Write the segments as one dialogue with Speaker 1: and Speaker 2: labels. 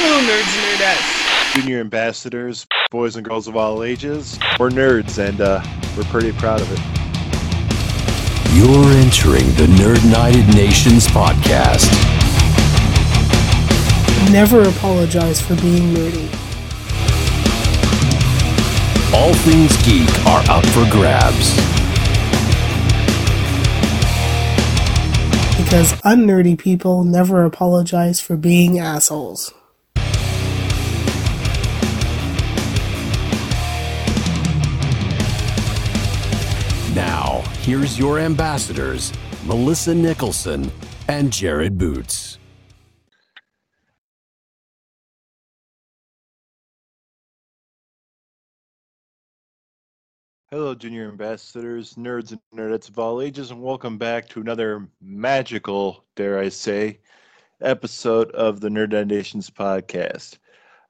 Speaker 1: Hello, nerds and nerdettes.
Speaker 2: Junior ambassadors, boys and girls of all ages. We're nerds, and uh, we're pretty proud of it.
Speaker 3: You're entering the Nerd United Nations podcast.
Speaker 1: Never apologize for being nerdy.
Speaker 3: All things geek are up for grabs.
Speaker 1: Because unnerdy people never apologize for being assholes.
Speaker 3: Here's your ambassadors, Melissa Nicholson and Jared Boots.
Speaker 2: Hello, junior ambassadors, nerds and nerdettes of all ages, and welcome back to another magical, dare I say, episode of the Nerd Nations podcast.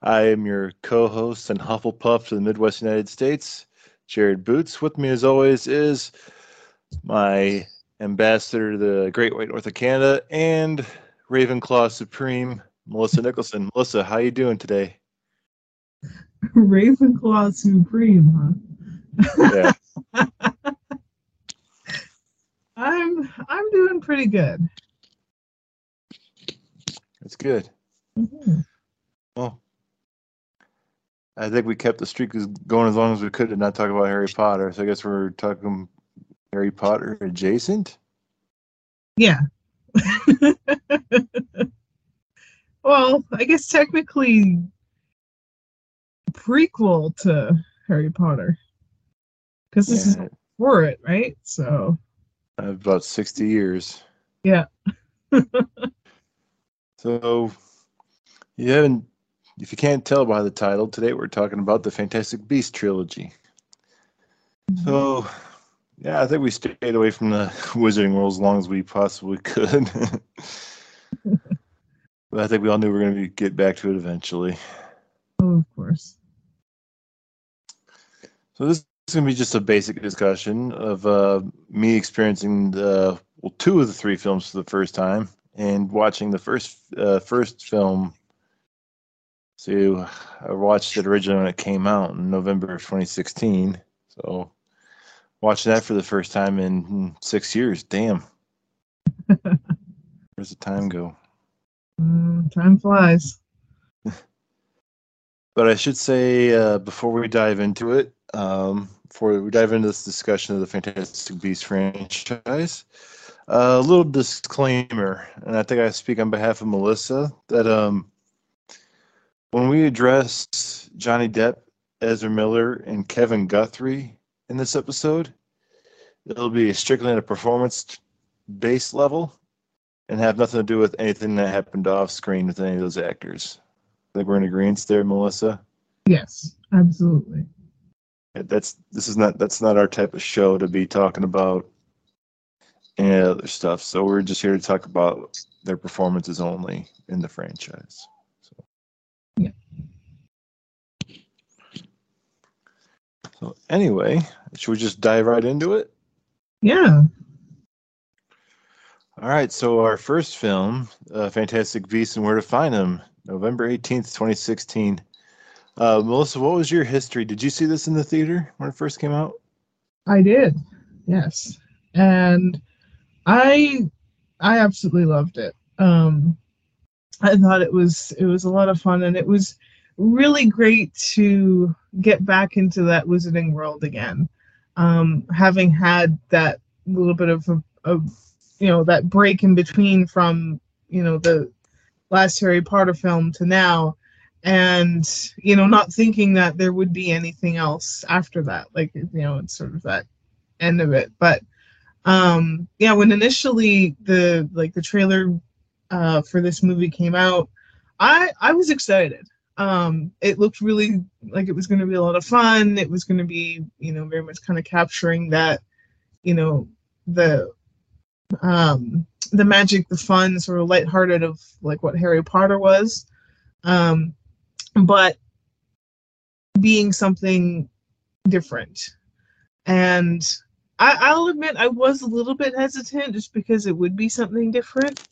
Speaker 2: I am your co-host and Hufflepuff to the Midwest United States, Jared Boots. With me, as always, is my ambassador to the Great White North of Canada and Ravenclaw Supreme, Melissa Nicholson. Melissa, how you doing today?
Speaker 4: Ravenclaw Supreme, huh?
Speaker 2: Yeah.
Speaker 4: I'm I'm doing pretty good.
Speaker 2: That's good.
Speaker 4: Mhm.
Speaker 2: Well, I think we kept the streak going as long as we could to not talk about Harry Potter. So I guess we're talking Harry Potter adjacent.
Speaker 4: Yeah. well, I guess technically prequel to Harry Potter. Because this is for it, right? So uh,
Speaker 2: about sixty years.
Speaker 4: Yeah.
Speaker 2: so you haven't, if you can't tell by the title, today we're talking about the Fantastic Beast trilogy. Mm-hmm. So, yeah, I think we stayed away from the Wizarding World as long as we possibly could. but I think we all knew we were going to get back to it eventually.
Speaker 4: oh, of course.
Speaker 2: So this is going to be just a basic discussion of uh, me experiencing the well, two of the three films for the first time and watching the first uh, first film. So I watched it originally when it came out in November of 2016. So watching that for the first time in hmm, six years. Damn. Where's the time go?
Speaker 4: Mm, time flies.
Speaker 2: But I should say uh, before we dive into it, um, before we dive into this discussion of the Fantastic Beasts franchise, a little disclaimer, and I think I speak on behalf of Melissa that um, when we address Johnny Depp, Ezra Miller, and Kevin Guthrie in this episode, it'll be strictly on a performance-based level and have nothing to do with anything that happened off screen with any of those actors. I think we're in agreement there, Melissa.
Speaker 4: Yes, absolutely.
Speaker 2: That's this is not that's not our type of show to be talking about any other stuff. So we're just here to talk about their performances only in the franchise. So.
Speaker 4: Yeah.
Speaker 2: So anyway, should we just dive right into it?
Speaker 4: Yeah.
Speaker 2: All right. So our first film, uh, Fantastic Beasts and Where to Find Them, November eighteenth, twenty sixteen. Uh, Melissa, what was your history? Did you see this in the theater when it first came out?
Speaker 4: I did. Yes. And I I absolutely loved it. Um I thought it was it was a lot of fun and it was really great to get back into that wizarding world again. Um having had that little bit of a you know that break in between from you know the last Harry Potter film to now and you know not thinking that there would be anything else after that like you know it's sort of that end of it but um yeah when initially the like the trailer uh for this movie came out i i was excited um it looked really like it was going to be a lot of fun it was going to be you know very much kind of capturing that you know the um the magic the fun sort of lighthearted of like what harry potter was um but being something different. And I, I'll admit I was a little bit hesitant just because it would be something different.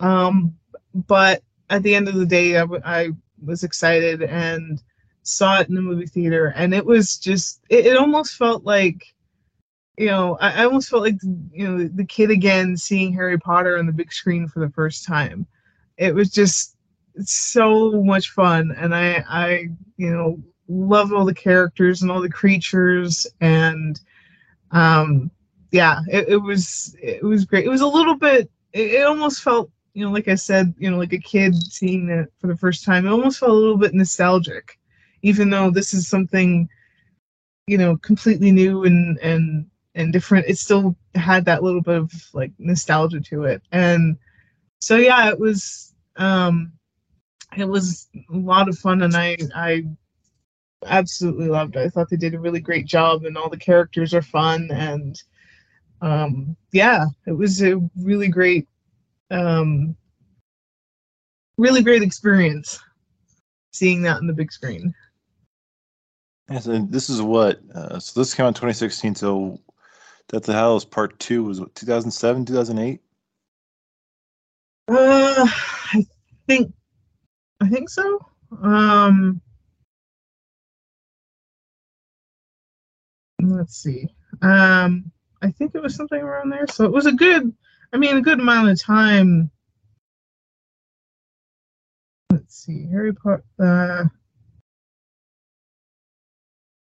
Speaker 4: Um, but at the end of the day, I was excited and saw it in the movie theater, and it was just it, it almost felt like you know I, I almost felt like you know the kid again seeing Harry Potter on the big screen for the first time. It was just so much fun, and I I you know loved all the characters and all the creatures. And um yeah it, it was it was great. It was a little bit it, it almost felt you know like i said you know like a kid seeing it for the first time it almost felt a little bit nostalgic even though this is something you know completely new and and and different it still had that little bit of like nostalgia to it and so yeah it was um it was a lot of fun and i i absolutely loved it. I thought they did a really great job, and all the characters are fun. And um, yeah, it was a really great, um, really great experience seeing that on the big screen.
Speaker 2: Yes, and this is what. Uh, so this came out in 2016. So Deathly Hallows Part Two was what, 2007, 2008.
Speaker 4: Uh, I think, I think so. Um, let's see. Um, I think it was something around there. So it was a good, I mean, a good amount of time. Let's see, Harry Potter. Uh,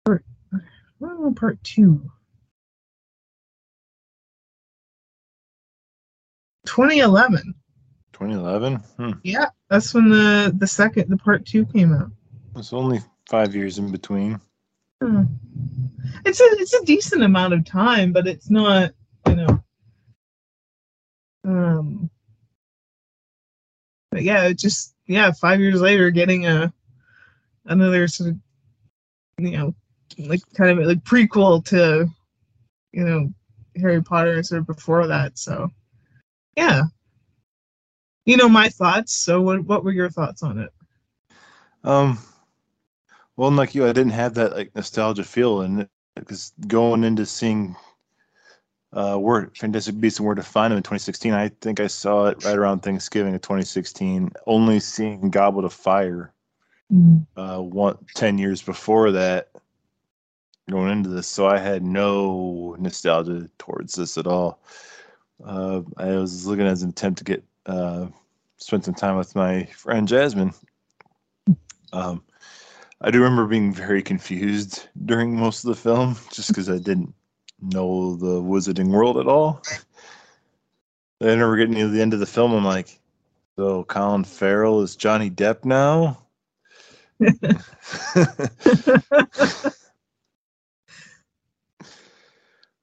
Speaker 4: part, well, part two. 2011.
Speaker 2: 2011. Hmm.
Speaker 4: Yeah, that's when the the second, the part two came out.
Speaker 2: It's only five years in between.
Speaker 4: Hmm. It's a it's a decent amount of time, but it's not. Um. But yeah, just yeah, five years later, getting a another sort of, you know, like kind of like prequel to, you know, Harry Potter sort of before that. So, yeah. You know my thoughts. So, what what were your thoughts on it?
Speaker 2: Um, well, like you, I didn't have that like nostalgia feel, and because going into seeing uh, Word Fantastic Beasts and Where to Find Them in 2016, I think I saw it right around Thanksgiving of 2016. Only seeing Goblet of Fire,
Speaker 4: Mm.
Speaker 2: uh, one ten years before that, going into this, so I had no nostalgia towards this at all. Uh, I was looking as an attempt to get uh, spend some time with my friend Jasmine. Um, I do remember being very confused during most of the film, just because I didn't know the Wizarding World at all. I remember getting to the end of the film. I'm like, so Colin Farrell is Johnny Depp now. but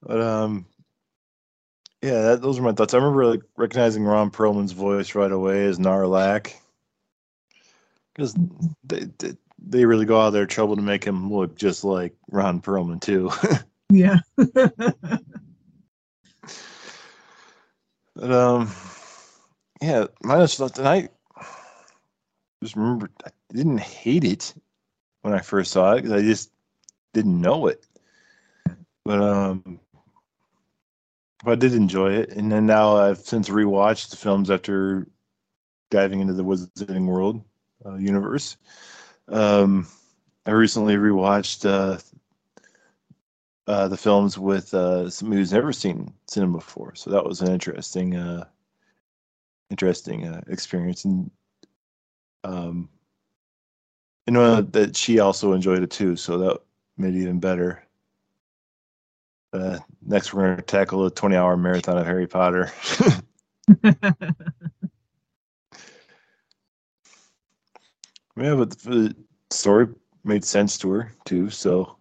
Speaker 2: um, yeah, that, those are my thoughts. I remember like recognizing Ron Perlman's voice right away as Gnarlak because they, they they really go out of their trouble to make him look just like Ron Perlman too.
Speaker 4: yeah.
Speaker 2: but um, yeah, minus tonight. Just remember, I didn't hate it when I first saw it because I just didn't know it. But um, but I did enjoy it, and then now I've since rewatched the films after diving into the Wizarding World uh, universe. Um, I recently rewatched uh, uh, the films with uh, somebody who's never seen cinema before, so that was an interesting, uh, interesting uh, experience, and um, I know that she also enjoyed it too, so that made it even better. Uh, next, we're going to tackle a 20-hour marathon of Harry Potter. Yeah, but the story made sense to her too. So,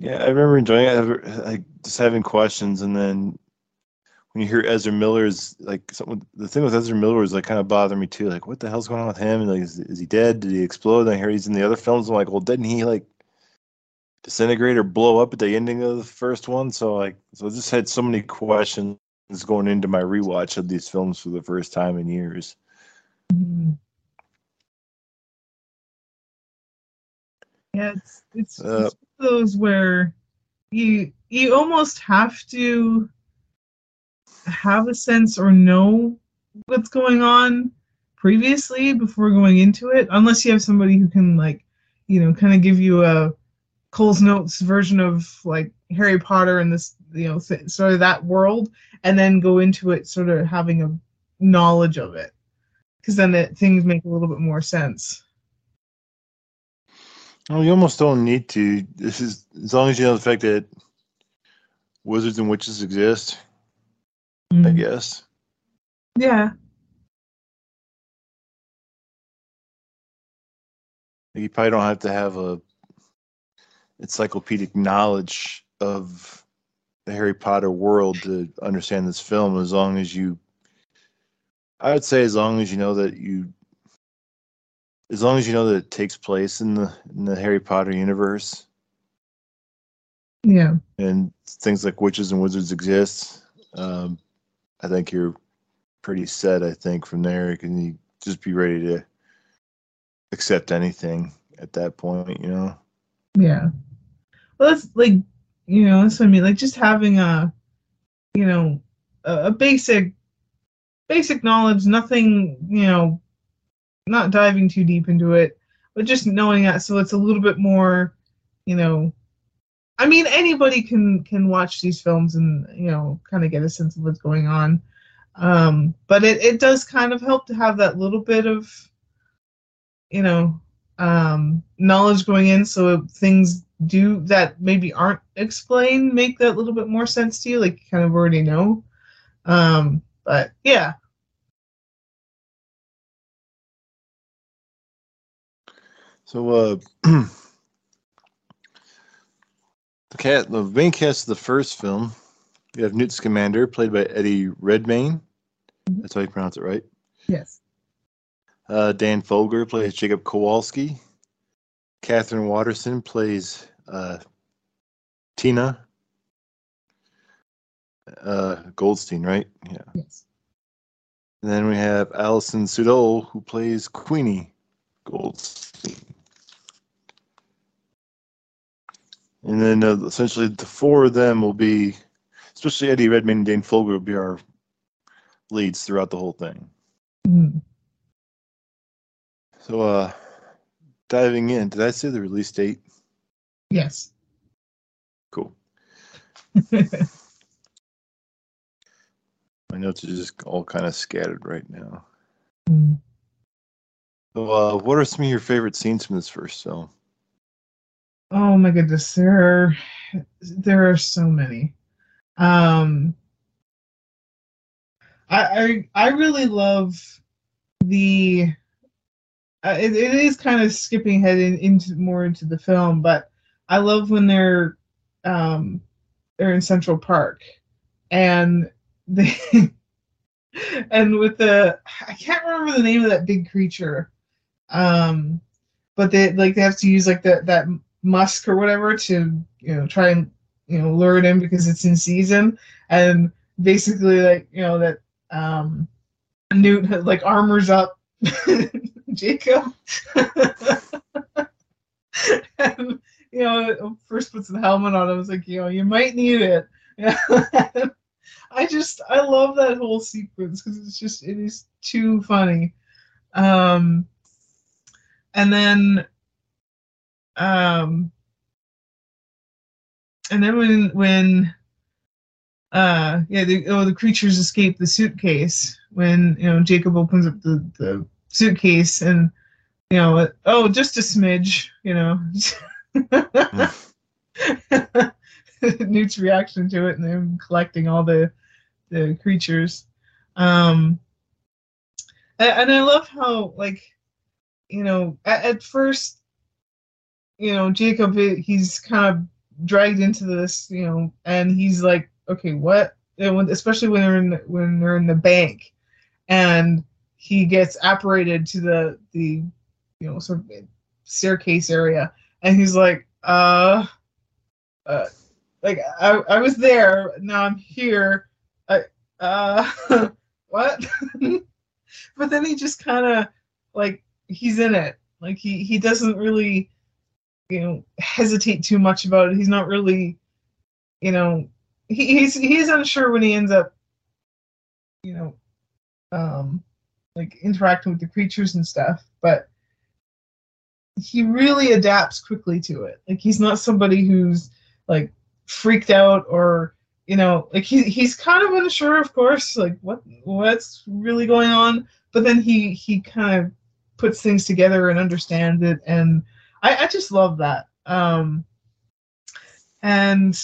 Speaker 2: yeah, I remember enjoying it. Like just having questions, and then when you hear Ezra Miller's like something, the thing with Ezra Miller was like kind of bothering me too. Like, what the hell's going on with him? And like, is, is he dead? Did he explode? And I hear he's in the other films. I'm like, well, didn't he like disintegrate or blow up at the ending of the first one? So like, so I just had so many questions going into my rewatch of these films for the first time in years.
Speaker 4: Mm. Yeah, it's it's,
Speaker 2: Uh,
Speaker 4: it's one of those where you you almost have to have a sense or know what's going on previously before going into it, unless you have somebody who can like, you know, kind of give you a Cole's Notes version of like Harry Potter and this, you know, th- sort of that world, and then go into it sort of having a knowledge of it, because then it, things make a little bit more sense.
Speaker 2: Well, you almost don't need to. This is as long as you know the fact that wizards and witches exist. I
Speaker 4: Mm.
Speaker 2: guess.
Speaker 4: Yeah,
Speaker 2: You probably don't have to have a encyclopedic knowledge of the Harry Potter world to understand this film. As long as you, I would say, as long as you know that you, as long as you know that it takes place in the in the Harry Potter universe
Speaker 4: yeah,
Speaker 2: and things like witches and wizards exist, um, I think you're pretty set. I think from there, can you can just be ready to accept anything at that point. You know.
Speaker 4: yeah. Well, that's like, you know, that's what I mean. Like just having a, you know, a, a basic, basic knowledge. Nothing, you know, not diving too deep into it, but just knowing that. So it's a little bit more, you know. I mean, anybody can can watch these films and you know kind of get a sense of what's going on. Um, but it, it does kind of help to have that little bit of you know um, knowledge going in so things do that maybe aren't explained make that little bit more sense to you like you kind of already know um, but yeah
Speaker 2: So, uh, the cat, the main cast of the first film, we have Newt Scamander, played by Eddie Redmayne. That's how you pronounce it, right?
Speaker 4: yes
Speaker 2: Uh, Dan Fogler plays Jacob Kowalski. Katherine Waterston plays uh, Tina uh, Goldstein, right? Yeah.
Speaker 4: yes
Speaker 2: And then we have Alison Sudol, who plays Queenie Goldstein. And then uh, essentially the four of them will be, especially Eddie Redmayne and Dane Fogler, will be our leads throughout the whole thing.
Speaker 4: Mhm.
Speaker 2: So, uh, diving in, did I say the release date?
Speaker 4: yes
Speaker 2: Cool. My notes are just all kind of scattered right now.
Speaker 4: Mm.
Speaker 2: So, uh, what are some of your favorite scenes from this first film?
Speaker 4: Oh my goodness there are there are so many. Um i i, I really love the uh, it, it is kind of skipping ahead in, into more into the film but i love when they're um they're in central park and they and with the i can't remember the name of that big creature um but they like they have to use like that that musk or whatever to you know try and you know lure it in because it's in season. And basically like you know that um newt like armors up. Jacob. And you know first puts the helmet on. I was like you know you might need it. I just i love that whole sequence because it's just it is too funny. Um and then um and then when when uh yeah the oh the creatures escape the suitcase when you know jacob opens up the the suitcase and you know oh just a smidge you know. Newt's reaction to it and then collecting all the the creatures. Um and i love how like you know at, at first you know jacob he's kind of dragged into this you know and he's like okay what? When, especially when they're in the, when they're in the bank and he gets apparated to the the you know sort of staircase area and he's like uh uh like i i was there now i'm here. I uh what? But then he just kind of like he's in it. Like he he doesn't really you know hesitate too much about it he's not really you know he, he's he's unsure when he ends up you know um like interacting with the creatures and stuff, but he really adapts quickly to it. Like he's not somebody who's like freaked out or you know like he he's kind of unsure of course like what what's really going on but then he he kind of puts things together and understands it and I, I just love that. Um and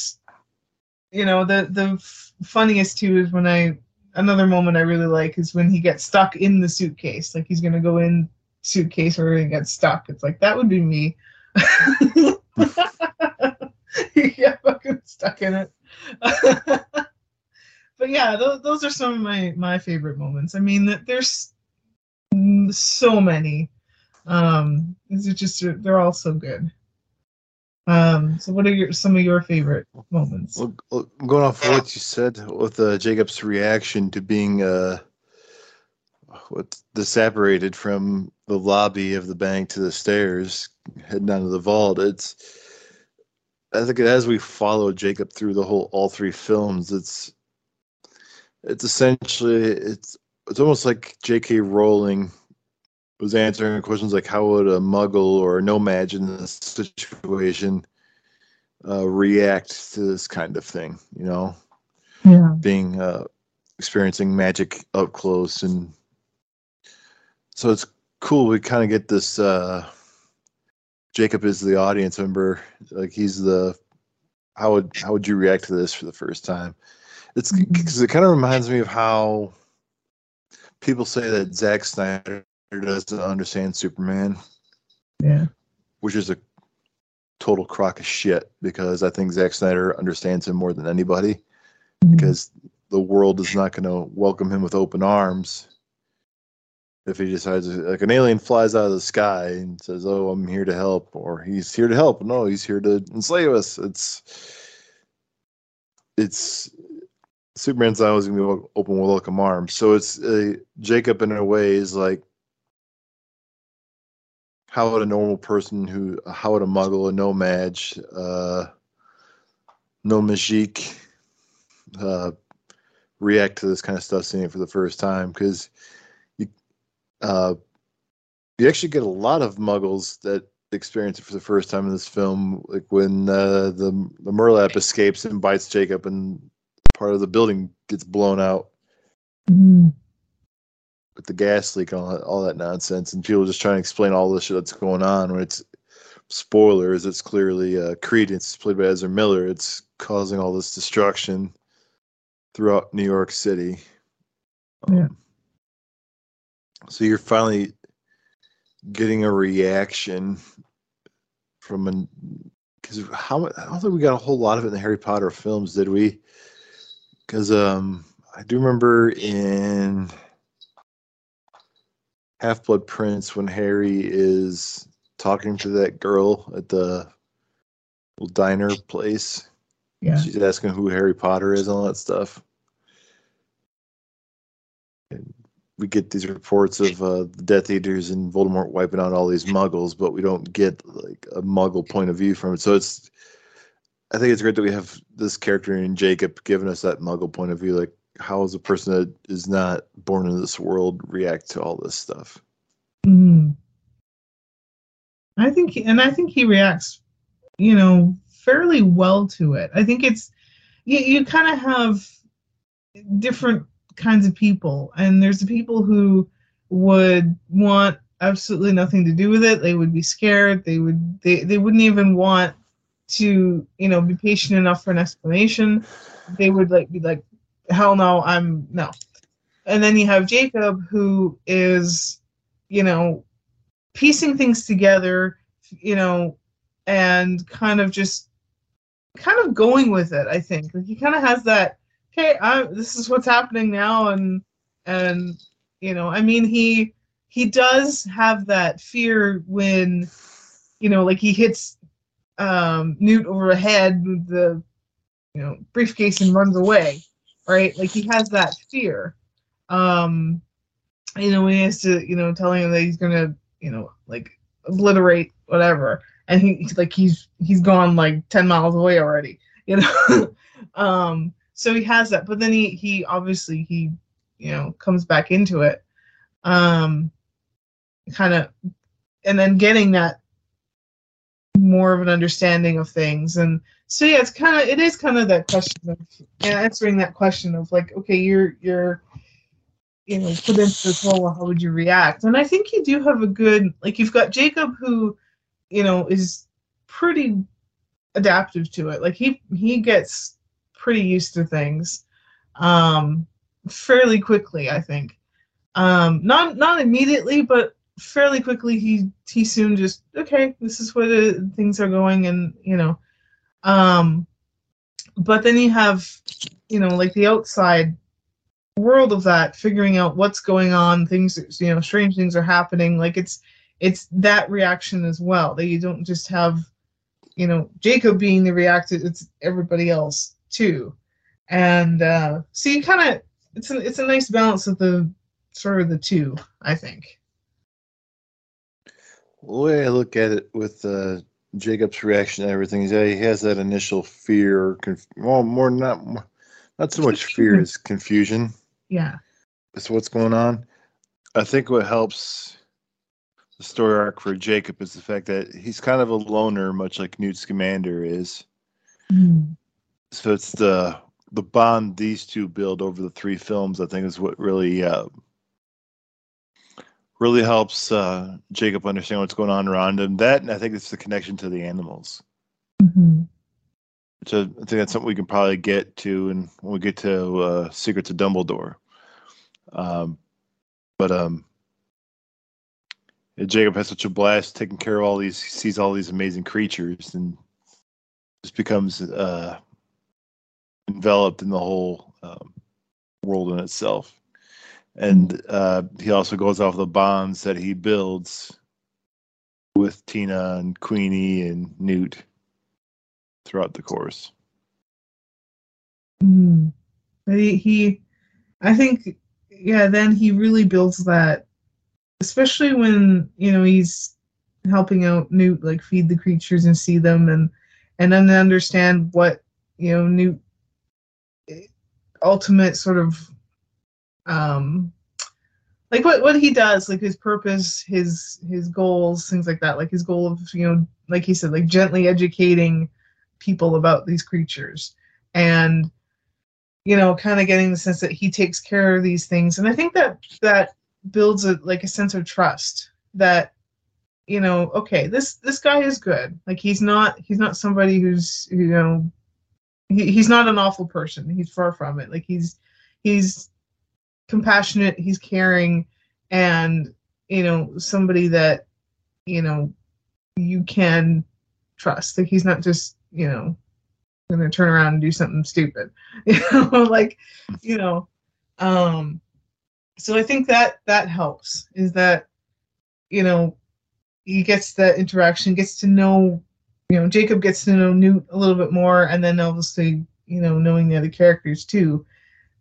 Speaker 4: you know the the f- funniest too is when I another moment I really like is when he gets stuck in the suitcase. Like he's gonna go in suitcase or he gets stuck. It's like that would be me. Yeah fucking stuck in it. But yeah those, those are some of my my favorite moments. I mean th- there's so many um is it just they're all so good. Um so what are your some of your favorite moments?
Speaker 2: Well, going off of what you said with uh, Jacob's reaction to being uh, what the separated from the lobby of the bank to the stairs, heading down to the vault, it's I think as we follow Jacob through the whole all three films, it's it's essentially it's it's almost like J.K. Rowling was answering questions like how would a muggle or a No-Maj in this situation uh, react to this kind of thing, you know,
Speaker 4: yeah.
Speaker 2: Being uh, experiencing magic up close and so it's cool we kind of get this uh jacob is the audience member like he's the how would how would you react to this for the first time? It's because it kind of reminds me of how people say that Zack Snyder doesn't understand Superman,
Speaker 4: yeah.
Speaker 2: Which is a total crock of shit because I think Zack Snyder understands him more than anybody because the world is not going to welcome him with open arms if he decides like an alien flies out of the sky and says oh i'm here to help or he's here to help. No he's here to enslave us. It's it's superman's not always going to be open with welcome arms. So it's uh, jacob in a way is like how would a normal person who how would a muggle a No-Maj uh no magique uh react to this kind of stuff seeing it for the first time because you uh you actually get a lot of muggles that experience it for the first time in this film like when uh, the the Murtlap escapes and bites Jacob and part of the building gets blown out
Speaker 4: Mhm.
Speaker 2: With the gas leak and all that, all that nonsense and people just trying to explain all this shit that's going on when it's spoilers it's clearly uh, Credence played by Ezra Miller it's causing all this destruction throughout New York City
Speaker 4: Yeah.
Speaker 2: Um, so you're finally getting a reaction from an because how I don't think we got a whole lot of it in the Harry Potter films, did we? Because um, I do remember in Half Blood Prince when Harry is talking to that girl at the little diner place.
Speaker 4: yeah
Speaker 2: She's asking who Harry Potter is and all that stuff. And we get these reports of uh, the Death Eaters and Voldemort wiping out all these Muggles, but we don't get like a Muggle point of view from it. So it's, I think it's great that we have this character in Jacob giving us that Muggle point of view. Like, how does a person that is not born in this world react to all this stuff?
Speaker 4: Mhm. I think, he, and I think he reacts, you know, fairly well to it. I think it's you. You kind of have different kinds of people, and there's the people who would want absolutely nothing to do with it. They would be scared. They would. They they wouldn't even want to, you know, be patient enough for an explanation. They would like be like, hell no, I'm no. And then you have Jacob, who is, you know, piecing things together, you know, and kind of just kind of going with it. I think like he kind of has that. Okay, I, this is what's happening now, and and you know, I mean, he he does have that fear when, you know, like he hits um, Newt over the head with the, you know, briefcase and runs away, right? Like he has that fear. Um, you know, when he has to, you know, telling him that he's gonna, you know, like obliterate whatever, and he like he's he's gone like ten miles away already, you know. um, so he has that, but then he he obviously he, you know, comes back into it. um, kind of, and then getting that more of an understanding of things. And so yeah, it's kind of it is kind of that question of answering that question of like, okay, you're you're you know put into this role, how would you react? And I think you do have a good like you've got Jacob who you know is pretty adaptive to it. Like he he gets pretty used to things um fairly quickly, I think. Um not not immediately, but fairly quickly he he soon just okay this is where the things are going and you know um but then you have you know like the outside world of that figuring out what's going on things you know strange things are happening like it's it's that reaction as well that you don't just have you know jacob being the reactor it's everybody else too. And uh so you kind of it's a it's a nice balance of the sort of the two i think
Speaker 2: The way I look at it with uh, Jacob's reaction and everything is that he has that initial fear, conf- well, more not more, not so much fear as confusion
Speaker 4: yeah
Speaker 2: to what's going on. I think what helps the story arc for Jacob is the fact that he's kind of a loner, much like Newt Scamander is. So it's the the bond these two build over the three films. I think is what really uh, really helps uh, Jacob understand what's going on around him. That and I think it's the connection to the animals.
Speaker 4: mm-hmm.
Speaker 2: Which I, I think that's something we can probably get to, and when we get to uh, Secrets of Dumbledore. Um, but um, Jacob has such a blast taking care of all these. He sees all these amazing creatures, and just becomes uh, enveloped in the whole um, world in itself. And uh, he also goes off the bonds that he builds with Tina and Queenie and Newt throughout the course.
Speaker 4: Mm. He, he, I think, yeah. Then he really builds that, especially when you know he's helping out Newt, like feed the creatures and see them, and and then understand what you know Newt ultimate sort of um like what what he does like his purpose his his goals things like that like his goal of you know like he said like gently educating people about these creatures. And you know kind of getting the sense that he takes care of these things. And i think that that builds a like a sense of trust that you know okay this this guy is good. Like he's not he's not somebody who's you know he, he's not an awful person. He's far from it. Like he's he's compassionate he's caring and you know somebody that you know you can trust. Like he's not just you know gonna turn around and do something stupid. You know like you know um so i think that that helps is that you know he gets that interaction gets to know you know jacob gets to know newt a little bit more and then obviously you know knowing the other characters too.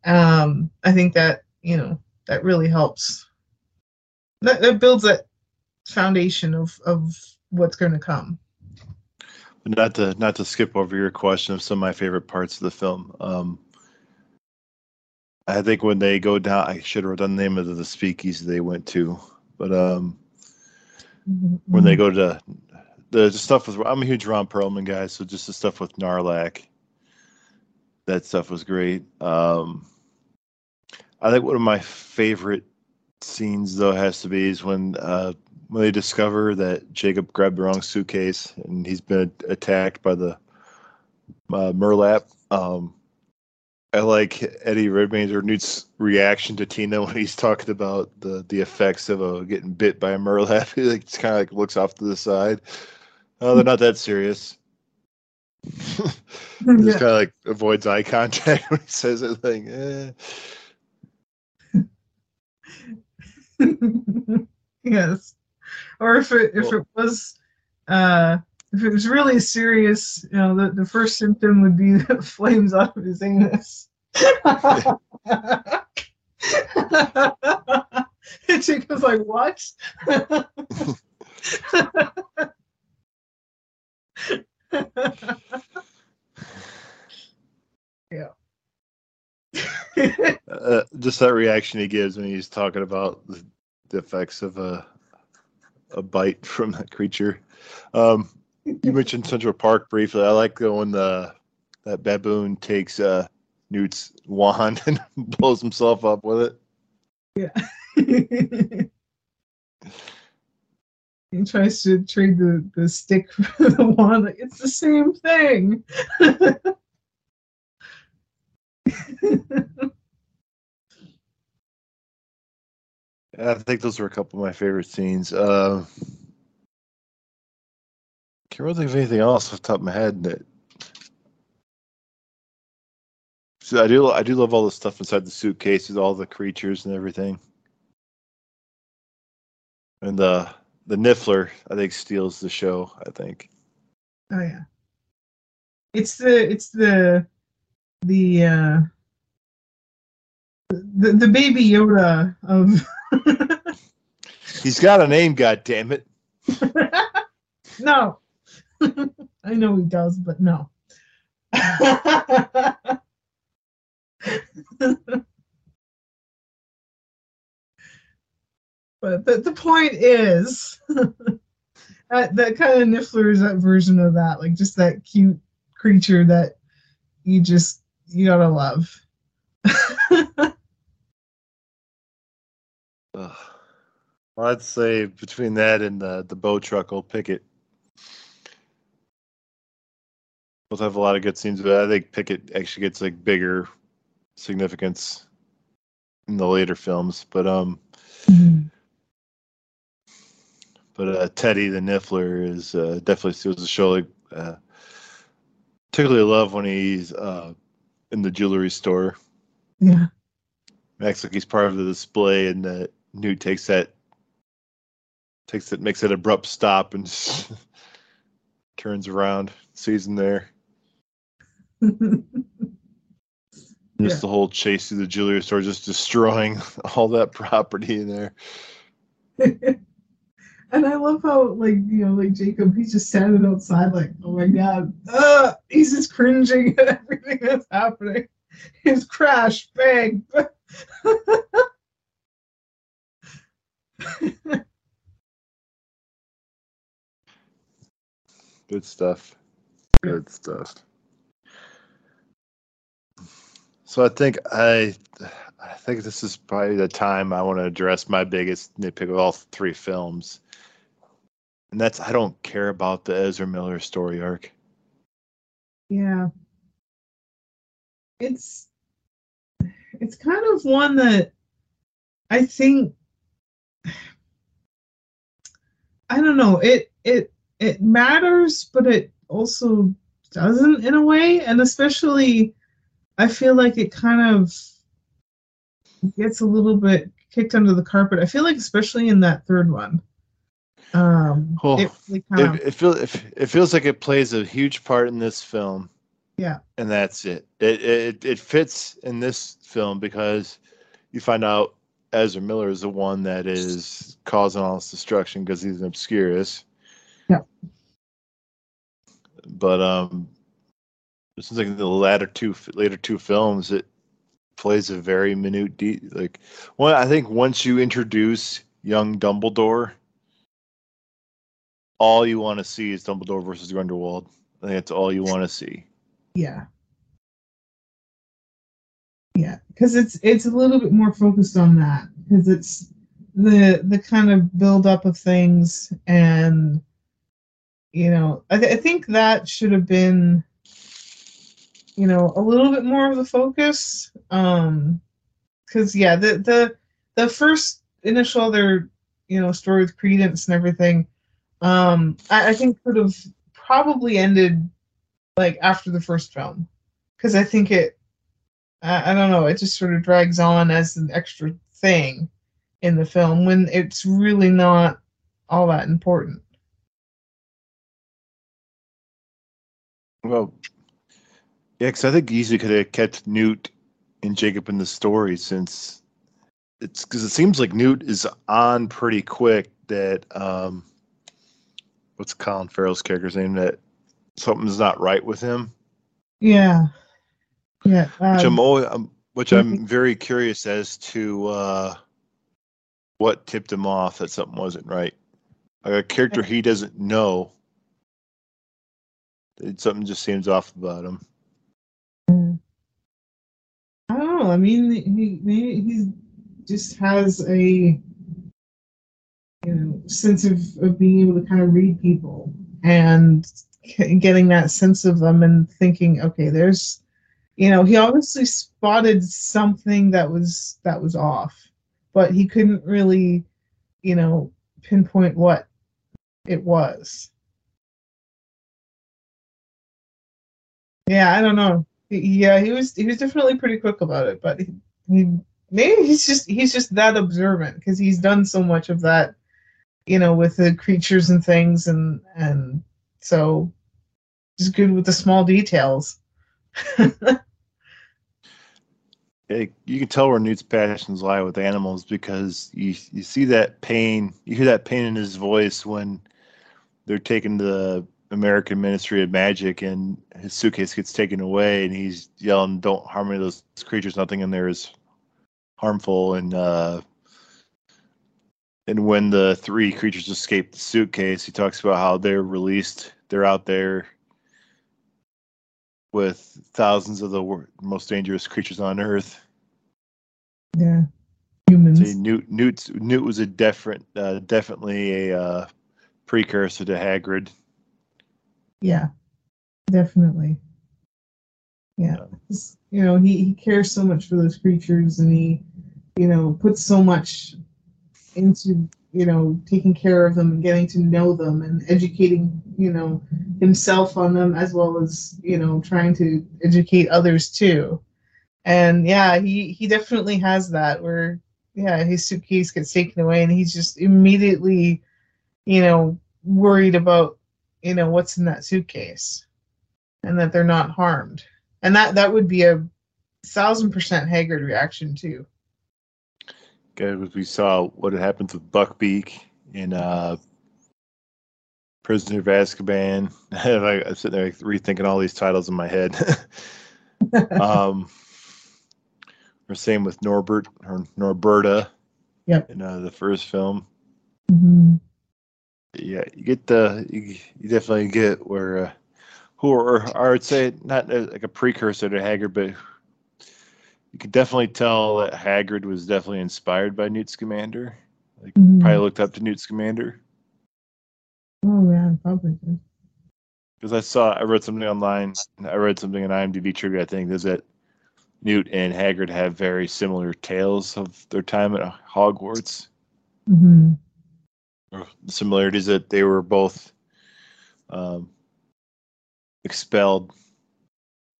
Speaker 4: Um i think that you know that really helps that, that builds that foundation of of what's going to come
Speaker 2: But not to not to skip over your question of some of my favorite parts of the film. Um, I think when they go down, I should have down the name of the speakeasy they went to, but um, when they go to the, the stuff with I'm a huge Ron Perlman guy, so just the stuff with Gnarlak, that stuff was great. Um, I think one of my favorite scenes though has to be is when uh, when they discover that Jacob grabbed the wrong suitcase and he's been attacked by the uh, Murtlap. Um, I like Eddie Redmayne's or Newt's reaction to Tina when he's talking about the the effects of uh, getting bit by a Murtlap. He like just kind of like looks off to the side. Oh, they're not that serious. just kind of like avoids eye contact when he says it. Like, eh.
Speaker 4: yes. Or if it if it was uh if it was really serious you know the, the first symptom would be that flames out of his anus. And she goes like what? Yeah
Speaker 2: uh, just that reaction he gives when he's talking about the, effects of a a bite from that creature. Um, you mentioned Central Park briefly. I like when the that baboon takes uh, Newt's wand and blows himself up with it. Yeah.
Speaker 4: he tries to trade the, the stick for the wand. It's the same thing.
Speaker 2: I think those were a couple of my favorite scenes. Uh, can't really think of anything else off the top of my head that. So I do I do love all the stuff inside the suitcases, all the creatures and everything. And the the Niffler, I think, steals the show. I think.
Speaker 4: Oh yeah. It's the it's the the uh the the baby Yoda of
Speaker 2: He's got a name, God damn it!
Speaker 4: no. I know he does, but no. but the, the point is that, that kind of Niffler is that version of that, like just that cute creature that you just you gotta love.
Speaker 2: Ugh. Well, I'd say between that and the the bow truck, old Pickett. Both have a lot of good scenes, but I think Pickett actually gets like bigger significance in the later films. But um, but uh, Teddy the Niffler is uh, definitely steals the show. Like, uh, particularly love when he's uh, in the jewelry store.
Speaker 4: Yeah.
Speaker 2: Acts like he's part of the display, and uh, Newt takes that takes it, makes it abrupt stop, and turns around, sees him there. Just the whole chase through the jewelry store, just destroying all that property in there.
Speaker 4: and I love how, like, you know, like Jacob, he's just standing outside, like, oh my god, uh, he's just cringing at everything that's happening. His crash, bang.
Speaker 2: Good stuff. Good stuff. So I think I, I think this is probably the time I want to address my biggest nitpick of all three films, and that's I don't care about the Ezra Miller story arc.
Speaker 4: yeah. It's it's kind of one that I think I don't know, it it it matters, but it also doesn't in a way, and especially I feel like it kind of gets a little bit kicked under the carpet. I feel like especially in that third one. Um
Speaker 2: Oh,
Speaker 4: it really
Speaker 2: It, it feels it, it feels like it plays a huge part in this film.
Speaker 4: Yeah.
Speaker 2: and that's it. It it it fits in this film because you find out Ezra Miller is the one that is causing all this destruction because he's an obscurus.
Speaker 4: Yeah.
Speaker 2: But um, it seems like the latter two later two films it plays a very minute de- like one. I think once you introduce young Dumbledore, all you want to see is Dumbledore versus Grindelwald. I think that's all you want to see.
Speaker 4: Yeah. Yeah, because it's it's a little bit more focused on that because it's the the kind of build up of things and you know I, th- I think that should have been you know a little bit more of the focus um because yeah the the the first initial other you know story with credence and everything um I, I think could have probably ended like after the first film because I think it I, I don't know it just sort of drags on as an extra thing in the film when it's really not all that important.
Speaker 2: Well, yeah, because I think easily could have kept Newt and Jacob in the story since it's because it seems like Newt is on pretty quick. That um, what's Colin Farrell's character's name? That something's not right with him.
Speaker 4: Yeah, yeah.
Speaker 2: Which I'm
Speaker 4: um,
Speaker 2: always, um, which I'm very curious as to uh, what tipped him off that something wasn't right. Like a character he doesn't know. Something just seems off about him.
Speaker 4: I don't know. I mean, he maybe he just has a you know sense of, of being able to kind of read people and getting that sense of them and thinking, okay, there's you know he obviously spotted something that was that was off, but he couldn't really you know pinpoint what it was. Yeah, I don't know. Yeah, he was he was definitely pretty quick about it, but he, he maybe he's just he's just that observant because he's done so much of that, you know, with the creatures and things, and and so he's good with the small details.
Speaker 2: It, you can tell where Newt's passions lie with animals because you you see that pain, you hear that pain in his voice when they're taking the American Ministry of Magic and his suitcase gets taken away and he's yelling, "Don't harm any of those creatures. Nothing in there is harmful." And uh, and when the three creatures escape the suitcase, he talks about how they're released. They're out there with thousands of the wor- most dangerous creatures on Earth.
Speaker 4: Yeah, humans.
Speaker 2: See, Newt, Newt, Newt was a different, uh, definitely a uh, precursor to Hagrid.
Speaker 4: Yeah, definitely. Yeah, It's- you know, he, he cares so much for those creatures and he, you know, puts so much into, you know, taking care of them and getting to know them and educating, you know, himself on them as well as, you know, trying to educate others too. And yeah, he, he definitely has that where, yeah, his suitcase gets taken away and he's just immediately, you know, worried about you know what's in that suitcase and that they're not harmed and that that would be a thousand percent Hagrid reaction too
Speaker 2: Guys, we saw what had happened with Buckbeak in uh, Prisoner of Azkaban. I, I'm sitting there rethinking all these titles in my head. um, or same with Norbert or Norberta.
Speaker 4: Yep.
Speaker 2: In uh, the first film.
Speaker 4: Mhm.
Speaker 2: yeah, you get the you, you definitely get where uh, who or, or I would say not uh, like a precursor to Hagrid, but you could definitely tell that Hagrid was definitely inspired by Newt Scamander. Like
Speaker 4: Mhm.
Speaker 2: probably looked up to Newt Scamander
Speaker 4: oh yeah probably
Speaker 2: because I saw I read something online. I read something in IMDb trivia. I think is that Newt and Hagrid have very similar tales of their time at Hogwarts.
Speaker 4: Mhm.
Speaker 2: or the similarities that they were both um, expelled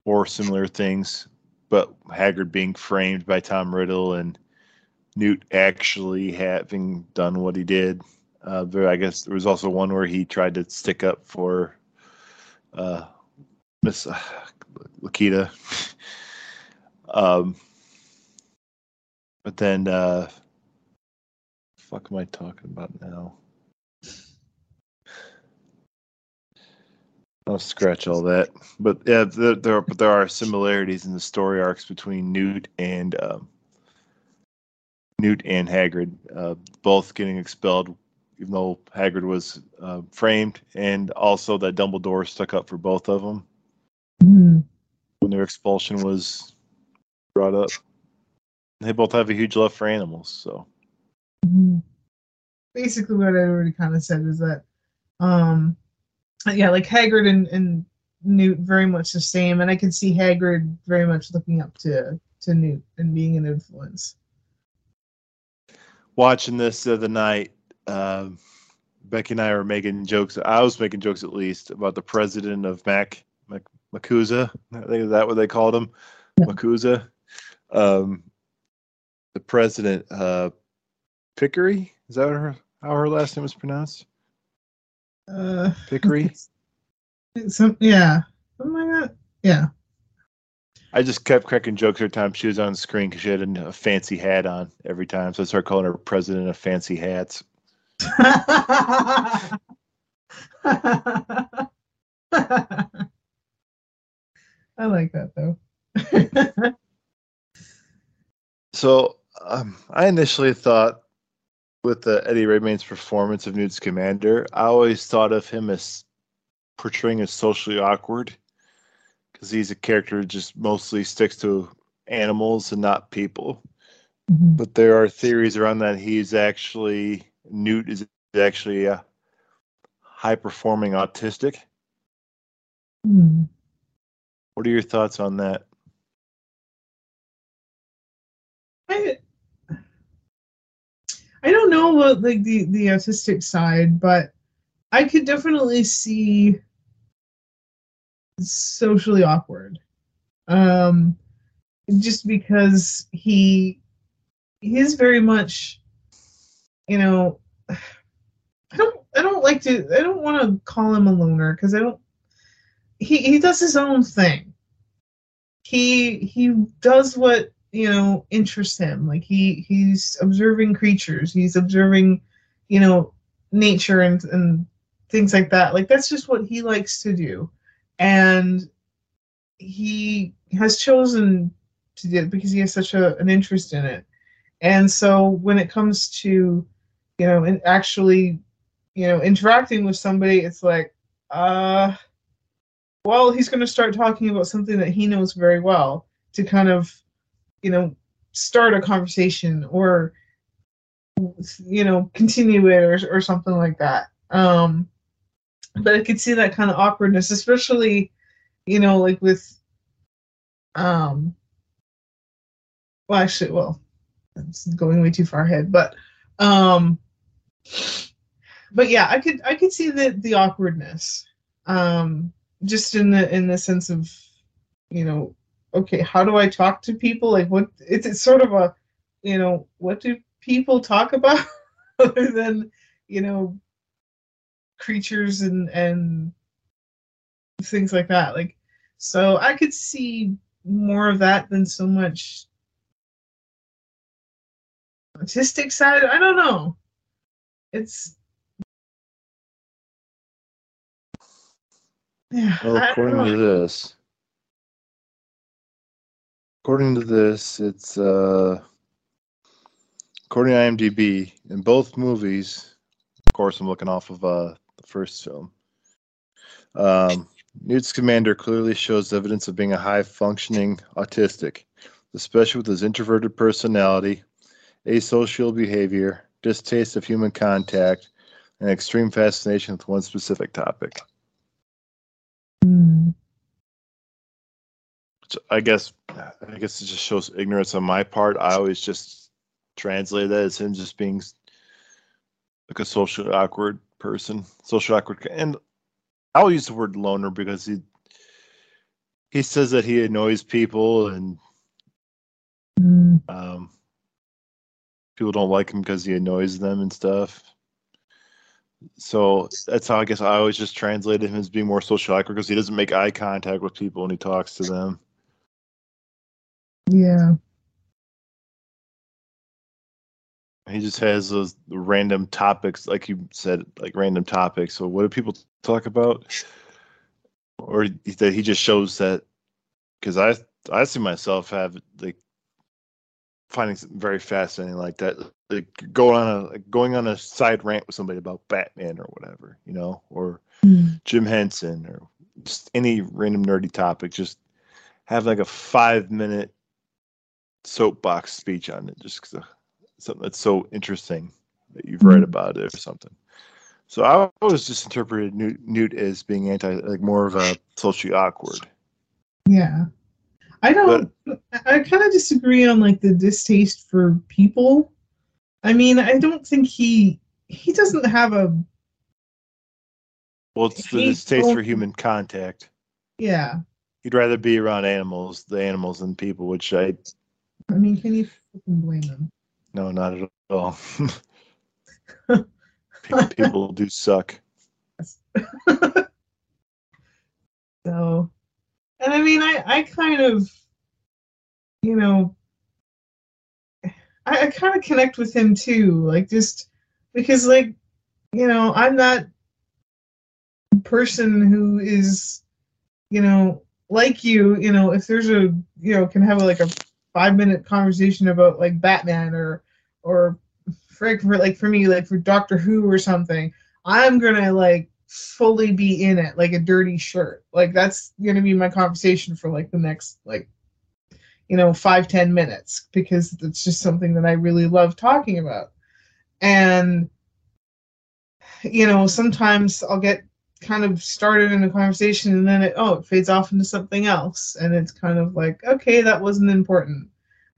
Speaker 2: or similar things, but Hagrid being framed by Tom Riddle and Newt actually having done what he did. Uh, there, I guess there was also one where he tried to stick up for uh, Miss uh, Lakita. um, but then, uh, fuck am I talking about now? I'll scratch all that. But yeah, there, there, are, but there are similarities in the story arcs between Newt and um, Newt and Hagrid, uh, both getting expelled, even though Hagrid was uh, framed, and also that Dumbledore stuck up for both of them
Speaker 4: Mhm.
Speaker 2: when their expulsion was brought up. They both have a huge love for animals, so
Speaker 4: Mhm. basically what I already kind of said is that um yeah like Hagrid and, and Newt very much the same and I can see Hagrid very much looking up to to Newt and being an influence
Speaker 2: watching this the other night, um, Becky and I were making jokes. I was making jokes at least about the president of Mac, Mac MACUSA. I think is that what they called him,
Speaker 4: Yeah.
Speaker 2: MACUSA. Um, the president, uh, Picquery. Is that her, how her last name was pronounced?
Speaker 4: Uh
Speaker 2: Picquery.
Speaker 4: some yeah something like that yeah
Speaker 2: I just kept cracking jokes every time she was on screen because she had a, a fancy hat on every time. So I started calling her president of fancy hats.
Speaker 4: I like that though.
Speaker 2: So um, I initially thought with the Eddie Redmayne's performance of Newt Scamander, I always thought of him as portraying as socially awkward because he's a character who just mostly sticks to animals and not people.
Speaker 4: Mhm.
Speaker 2: But there are theories around that he's actually Newt is actually a high performing autistic.
Speaker 4: Hmm.
Speaker 2: What are your thoughts on that?
Speaker 4: I I don't know about like the the autistic side, but I could definitely see socially awkward. Um just because he he is very much you know I don't I don't like to I don't want to call him a loner because I don't he he does his own thing. He he does what you know interests him. Like he he's observing creatures. He's observing you know nature and and things like that. Like that's just what he likes to do. And he has chosen to do it because he has such a, an interest in it. And so when it comes to you know and actually you know interacting with somebody it's like uh well he's going to start talking about something that he knows very well to kind of you know start a conversation or you know continue it or, or something like that. Um but i could see that kind of awkwardness especially you know like with um well actually well it's going way too far ahead but um but yeah i could i could see the the awkwardness um just in the in the sense of you know okay, how do I talk to people? Like, what? It's, it's sort of a, you know, what do people talk about other than, you know, creatures and and things like that. Like, so I could see more of that than so much autistic side. I don't know. It's yeah.
Speaker 2: Well, according to this, according to this, it's uh, according to IMDb, in both movies, of course, I'm looking off of uh, the first film. Um, Newt Scamander clearly shows evidence of being a high functioning autistic, especially with his introverted personality, asocial behavior, distaste of human contact, and extreme fascination with one specific topic.
Speaker 4: Hmm.
Speaker 2: So I guess I guess it just shows ignorance on my part. I always just translate that as him just being like a social awkward person, social awkward, and I'll use the word loner because he he says that he annoys people and
Speaker 4: Hmm.
Speaker 2: um, people don't like him because he annoys them and stuff. So that's how I guess I always just translated him as being more social awkward because he doesn't make eye contact with people when he talks to them.
Speaker 4: Yeah.
Speaker 2: He just has those random topics, like you said, like random topics. So what do people talk about? Or that he just shows that because I I see myself have like finding something very fascinating like that, like going on a like going on a side rant with somebody about Batman or whatever, you know, or
Speaker 4: Hmm.
Speaker 2: Jim Henson or just any random nerdy topic. Just have like a five minute soapbox speech on it, just 'cause of something that's so interesting that you've read
Speaker 4: Mhm.
Speaker 2: about it or something. So I always just interpreted Newt, Newt as being anti, like more of a socially awkward.
Speaker 4: Yeah. I don't I kind of disagree on like the distaste for people. I mean, I don't think he he doesn't have a
Speaker 2: Well, it's the distaste for human contact.
Speaker 4: yeah.
Speaker 2: He'd rather be around animals, the animals, than people, which I
Speaker 4: I mean, can you fucking blame him?
Speaker 2: no, not at all. Pe- people do suck.
Speaker 4: So, and I mean, I I kind of, you know, I, I kind of connect with him too, like just because, like, you know, I'm that person who is, you know, like you, you know, if there's a, you know, can have like a five minute conversation about like Batman or or for, for like for me like for Doctor Who or something, I'm gonna like fully be in it like a dirty shirt. Like that's gonna be my conversation for like the next like you know five ten minutes because it's just something that I really love talking about. And you know sometimes I'll get kind of started in a conversation and then it oh it fades off into something else. And it's kind of like okay that wasn't important.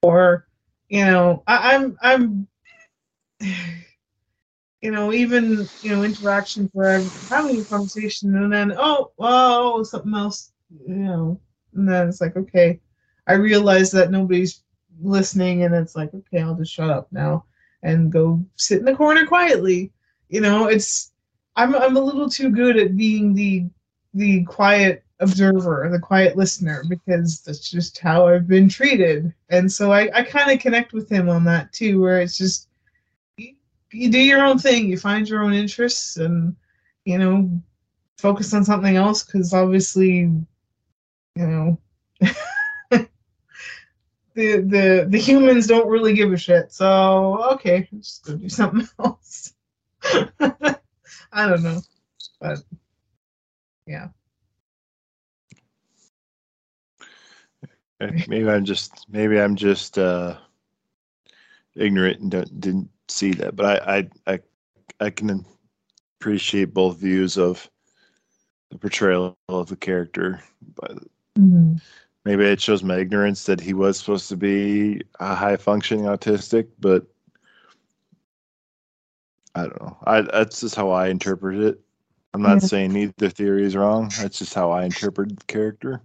Speaker 4: Or you know I, I'm I'm you know even you know interactions where having a conversation and then oh oh something else you know and then it's like okay I realize that nobody's listening and it's like okay I'll just shut up now and go sit in the corner quietly. You know it's I'm I'm a little too good at being the the quiet observer, the quiet listener, because that's just how I've been treated. And so I, I kind of connect with him on that too, where it's just you, you do your own thing, you find your own interests, and you know, focus on something else because obviously, you know. the, the the humans don't really give a shit. So okay, just go do something else. I don't know, but yeah.
Speaker 2: Maybe I'm just maybe I'm just uh, ignorant and don't, didn't see that, but I, I I I can appreciate both views of the portrayal of the character, but
Speaker 4: mm-hmm.
Speaker 2: maybe it shows my ignorance that he was supposed to be a high functioning autistic, but I don't know. I that's just how I interpret it. I'm not
Speaker 4: Yeah.
Speaker 2: saying either theory is wrong. That's just how I interpret the character.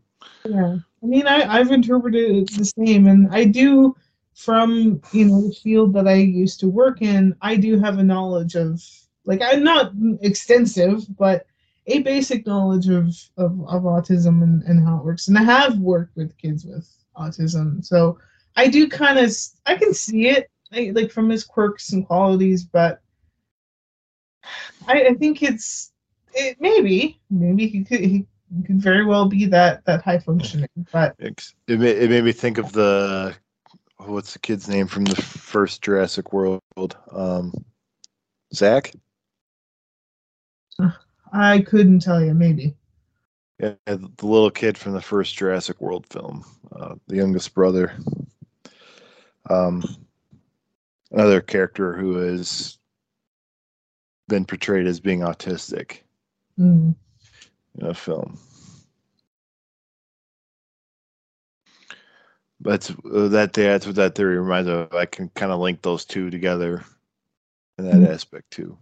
Speaker 4: Yeah, I mean, I, I've interpreted it the same, and I do, from you know the field that I used to work in, I do have a knowledge of, like, I'm not extensive, but a basic knowledge of of, of autism and, and how it works, and I have worked with kids with autism, so I do kind of, I can see it, I, like from his quirks and qualities, but I, I think it's, it maybe, maybe he could he could very well be that that high functioning, but
Speaker 2: It, it, ma- it made me think of the what's the kid's name from the first Jurassic World? Um, Zach.
Speaker 4: I couldn't tell you. Maybe.
Speaker 2: Yeah, the little kid from the first Jurassic World film, uh, the youngest brother. Um, another character who has been portrayed as being autistic
Speaker 4: Mm.
Speaker 2: in a film. But uh, that that's what that theory reminds me of. I can kind of link those two together in that
Speaker 4: Mhm.
Speaker 2: aspect too,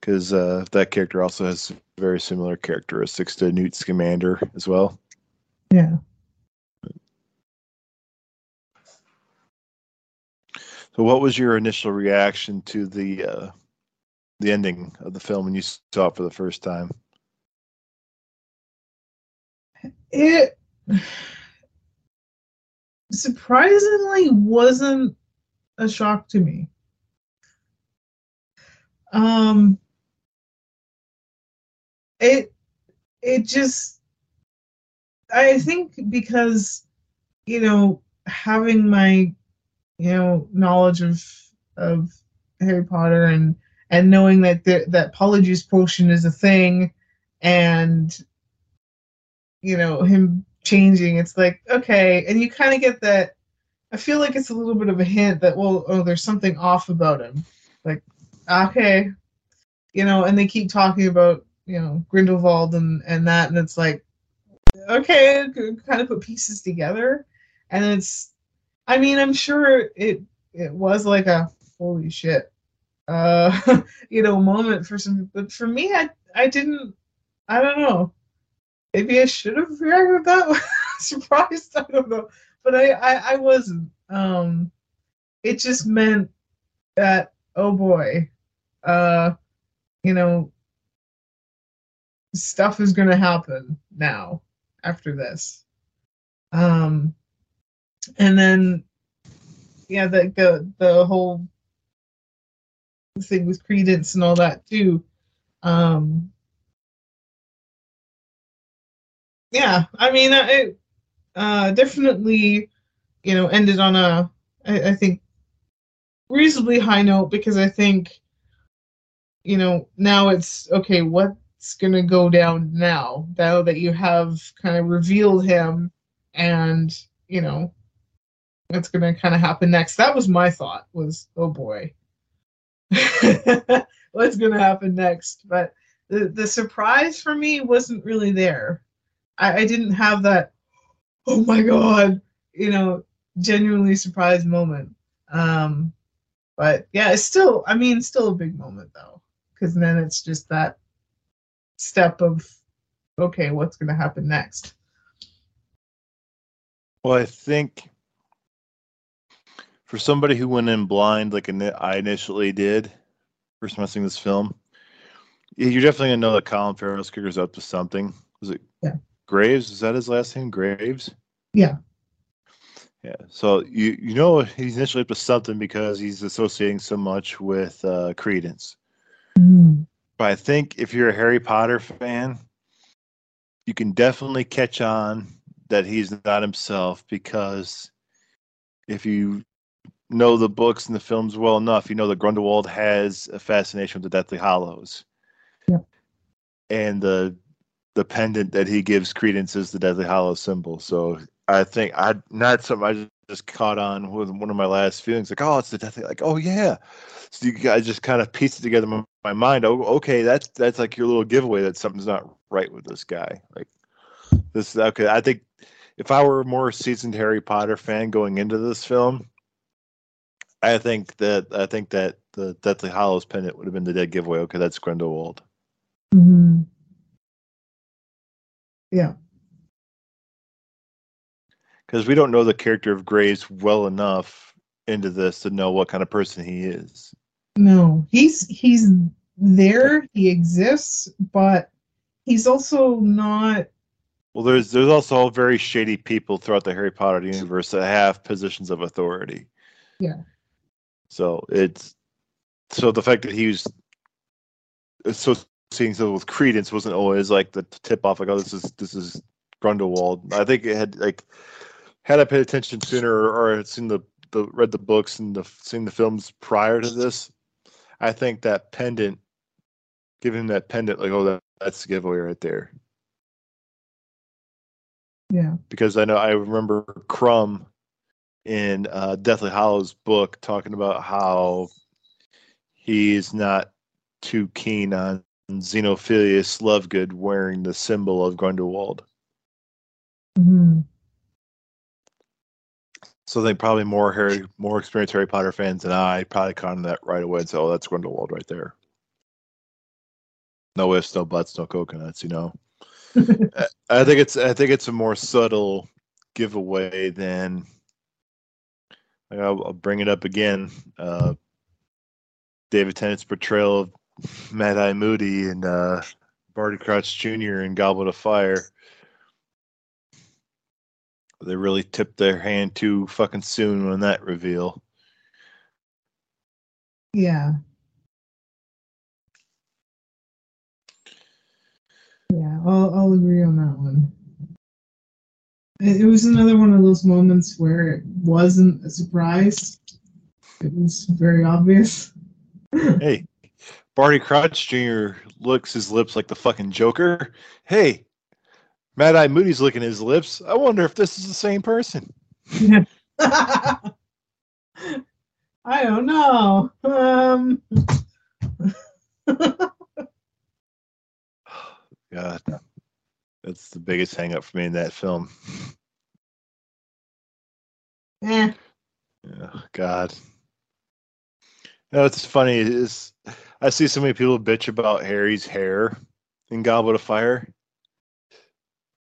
Speaker 2: because uh, that character also has very similar characteristics to Newt Scamander as well.
Speaker 4: Yeah.
Speaker 2: So, what was your initial reaction to the uh, the ending of the film when you saw it for the first time?
Speaker 4: It surprisingly wasn't a shock to me. Um. It it just I think because you know having my you know knowledge of of Harry Potter and and knowing that the, that polyjuice potion is a thing and you know him changing it's like okay and you kind of get that I feel like it's a little bit of a hint that well oh there's something off about him. Like okay you know and they keep talking about you know Grindelwald and and that and it's like okay kind of put pieces together. And it's I mean I'm sure it it was like a holy shit uh you know moment for some but for me I I didn't I don't know. Maybe I should have reacted that surprised. I don't know. But I, I I wasn't. Um it just meant that oh boy uh you know stuff is to happen now after this. Um and then yeah the the the whole thing with credence and all that too um yeah i mean it uh definitely you know ended on a i, I think reasonably high note because I think, you know, now it's okay. What's gonna go down now? Now that you have kind of revealed him, and you know, what's gonna kind of happen next? That was my thought. Was oh boy, what's gonna happen next? But the the surprise for me wasn't really there. I, I didn't have that. Oh my god, you know, genuinely surprised moment. Um, but yeah, it's still, I mean, still a big moment though, because then it's just that step of, okay, what's going to happen next?
Speaker 2: Well, I think for somebody who went in blind, like I initially did, first time this film, you're definitely gonna know that Colin Farrell's character's up to something. Was it
Speaker 4: yeah.
Speaker 2: Graves? Is that his last name? Graves?
Speaker 4: Yeah.
Speaker 2: Yeah. So you you know he's initially up to something because he's associating so much with uh, Credence.
Speaker 4: Mm.
Speaker 2: But I think if you're a Harry Potter fan, you can definitely catch on that he's not himself because if you know the books and the films well enough, you know that Grindelwald has a fascination with the Deathly Hallows.
Speaker 4: Yeah.
Speaker 2: And the the pendant that he gives Credence is the Deathly Hallows symbol. So I think I not something I just caught on with one of my last feelings like oh it's the death like oh yeah so you guys just kind of piece it together in my, my mind oh okay that's that's like your little giveaway that something's not right with this guy like this okay I think if I were a more seasoned Harry Potter fan going into this film I think that I think that the Deathly Hallows pendant would have been the dead giveaway okay that's Grindelwald
Speaker 4: mm-hmm. yeah
Speaker 2: because we don't know the character of Graves well enough into this to know what kind of person he is.
Speaker 4: No, he's he's there, he exists, but he's also not.
Speaker 2: Well, there's there's also very shady people throughout the Harry Potter universe that have positions of authority.
Speaker 4: Yeah.
Speaker 2: So it's so the fact that he was associating so with Credence wasn't always like the tip off like oh this is this is Grindelwald. I think it had like had I paid attention sooner or, had seen the, the read the books and the seen the films prior to this, I think that pendant, giving that pendant, like oh that, that's the giveaway right there.
Speaker 4: Yeah.
Speaker 2: Because I know I remember Krum in uh, Deathly Hallows book talking about how he's not too keen on Xenophilius Lovegood wearing the symbol of Grindelwald.
Speaker 4: Mm-hmm.
Speaker 2: So I think probably more Harry, more experienced Harry Potter fans than I probably caught on that right away and said, "Oh, that's Grindelwald right there." No ifs, no buts, no coconuts. You know, I think it's I think it's a more subtle giveaway than. I'll, I'll bring it up again. Uh, David Tennant's portrayal of Mad Eye Moody and uh, Barty Crouch Jr. in Goblet of Fire they really tipped their hand too fucking soon on that reveal.
Speaker 4: Yeah. Yeah, I'll I'll agree on that one. It, was another one of those moments where it wasn't a surprise. It was very obvious.
Speaker 2: hey, Barty Crouch Jr. looks his lips like the fucking Joker. Hey, Mad Eye Moody's licking his lips. I wonder if this is the same person.
Speaker 4: I don't know. Um...
Speaker 2: God, that's the biggest hangup for me in that film.
Speaker 4: Yeah.
Speaker 2: Oh, God. You know, it's funny is I see so many people bitch about Harry's hair in Goblet of Fire.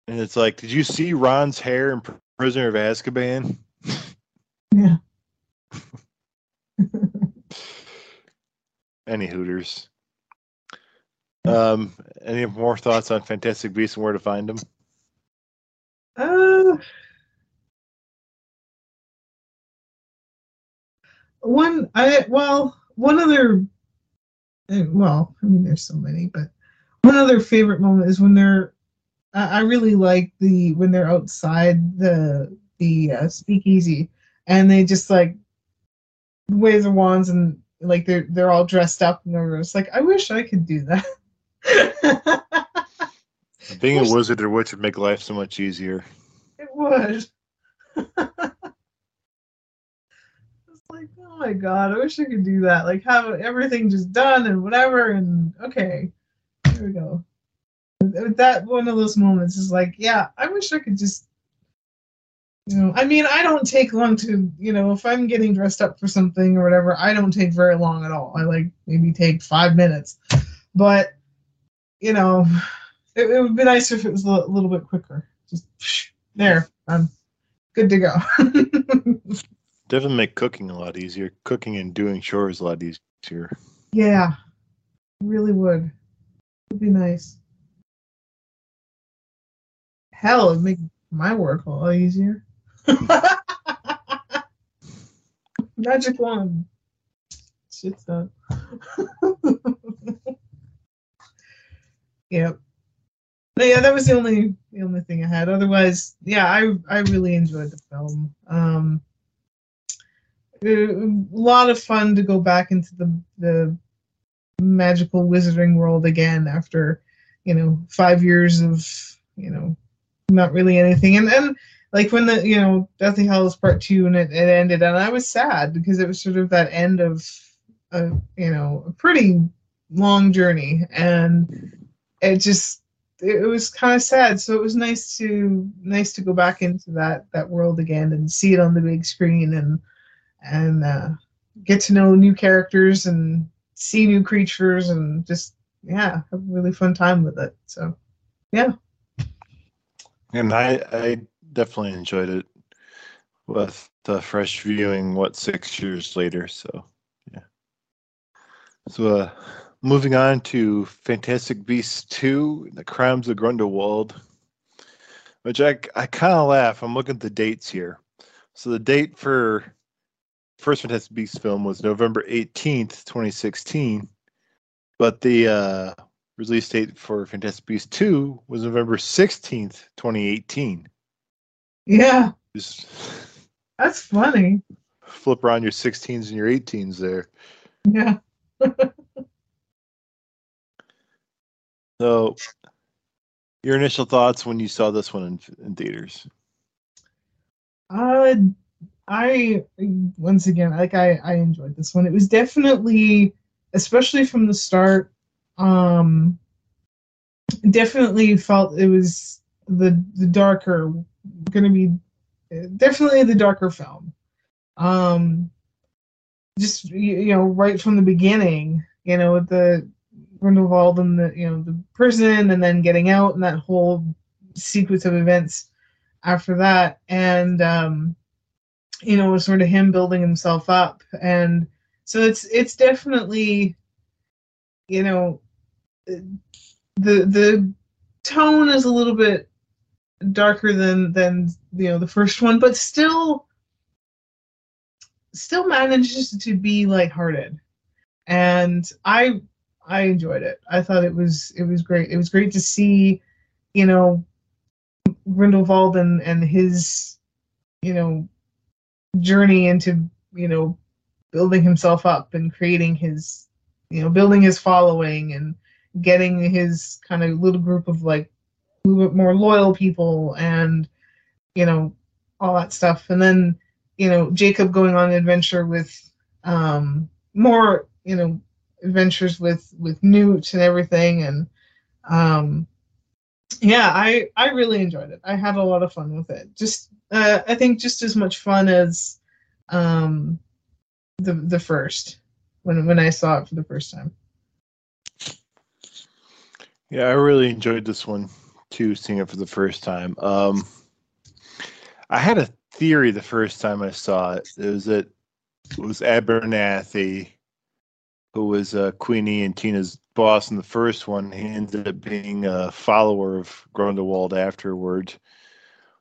Speaker 2: And it's like, did you see Ron's hair in Prisoner of Azkaban?
Speaker 4: Yeah.
Speaker 2: any Hooters. Um, any more thoughts on Fantastic Beasts and where to find them?
Speaker 4: Uh, one, I well, one other. Eh, well, I mean, there's so many, but one other favorite moment is when they're I really like the when they're outside the the uh, speakeasy and they just like wave of wands and like they're they're all dressed up and they're just like, I wish I could do that.
Speaker 2: Being a wizard or witch would make life so much easier.
Speaker 4: It would. it's like, oh my god, I wish I could do that. Like have everything just done and whatever and okay. There we go. That one of those moments is like, yeah, I wish I could just you know, I mean, I don't take long to, you know, if I'm getting dressed up for something or whatever, I don't take very long at all. I like maybe take five minutes. But, you know, it, it would be nicer if it was a little bit quicker. Just there, I'm good to go.
Speaker 2: Definitely make cooking a lot easier. Cooking and doing chores a lot easier.
Speaker 4: Yeah, really would. Would be nice. Hell, it'd make my work a lot easier. Magic wand. Shit's done. yep. But yeah, that was the only the only thing I had. Otherwise, yeah, I I really enjoyed the film. Um, a lot of fun to go back into the the magical wizarding world again after you know five years of you know not really anything and and like when the you know Deathly Hallows Part Two and it, it ended, and I was sad because it was sort of that end of a you know a pretty long journey, and it just it, was kind of sad. So it was nice to nice to go back into that that world again and see it on the big screen and and uh, get to know new characters and see new creatures and just yeah have a really fun time with it. So yeah.
Speaker 2: And I I definitely enjoyed it with the fresh viewing. What six years later? So yeah. So uh, moving on to Fantastic Beasts two: The Crimes of Grindelwald, which I I kind of laugh. I'm looking at the dates here. So the date for first Fantastic Beasts film was November 18th, 2016, but the uh, release date for Fantastic Beasts 2 was November 16th, 2018.
Speaker 4: Yeah.
Speaker 2: Just
Speaker 4: That's funny.
Speaker 2: flip around your 16s and your 18s there.
Speaker 4: Yeah.
Speaker 2: So, your initial thoughts when you saw this one in, in theaters?
Speaker 4: Uh, I once again, like I, I enjoyed this one. It was definitely, especially from the start, um, definitely felt it was the the darker going to be definitely the darker film. Um, just you know, right from the beginning, you know, with the Grindelwald and the you know the prison, and then getting out, and that whole sequence of events after that, and um, you know, was sort of him building himself up, and so it's it's definitely, you know, the the tone is a little bit darker than than you know the first one, but still still manages to be lighthearted. And I I enjoyed it. I thought it was it was great. It was great to see, you know, Grindelwald and and his, you know, journey into you know building himself up and creating his you know building his following and getting his kind of little group of like a little bit more loyal people and you know all that stuff and then you know jacob going on an adventure with um more you know adventures with with newt and everything and um yeah i i really enjoyed it i had a lot of fun with it just uh, i think just as much fun as um the the first when when i saw it for the first time
Speaker 2: yeah i really enjoyed this one too, seeing it for the first time. Um, I had a theory the first time I saw it. It was that it was Abernathy, who was uh, Queenie and Tina's boss in the first one. He ended up being a follower of Grindelwald afterward.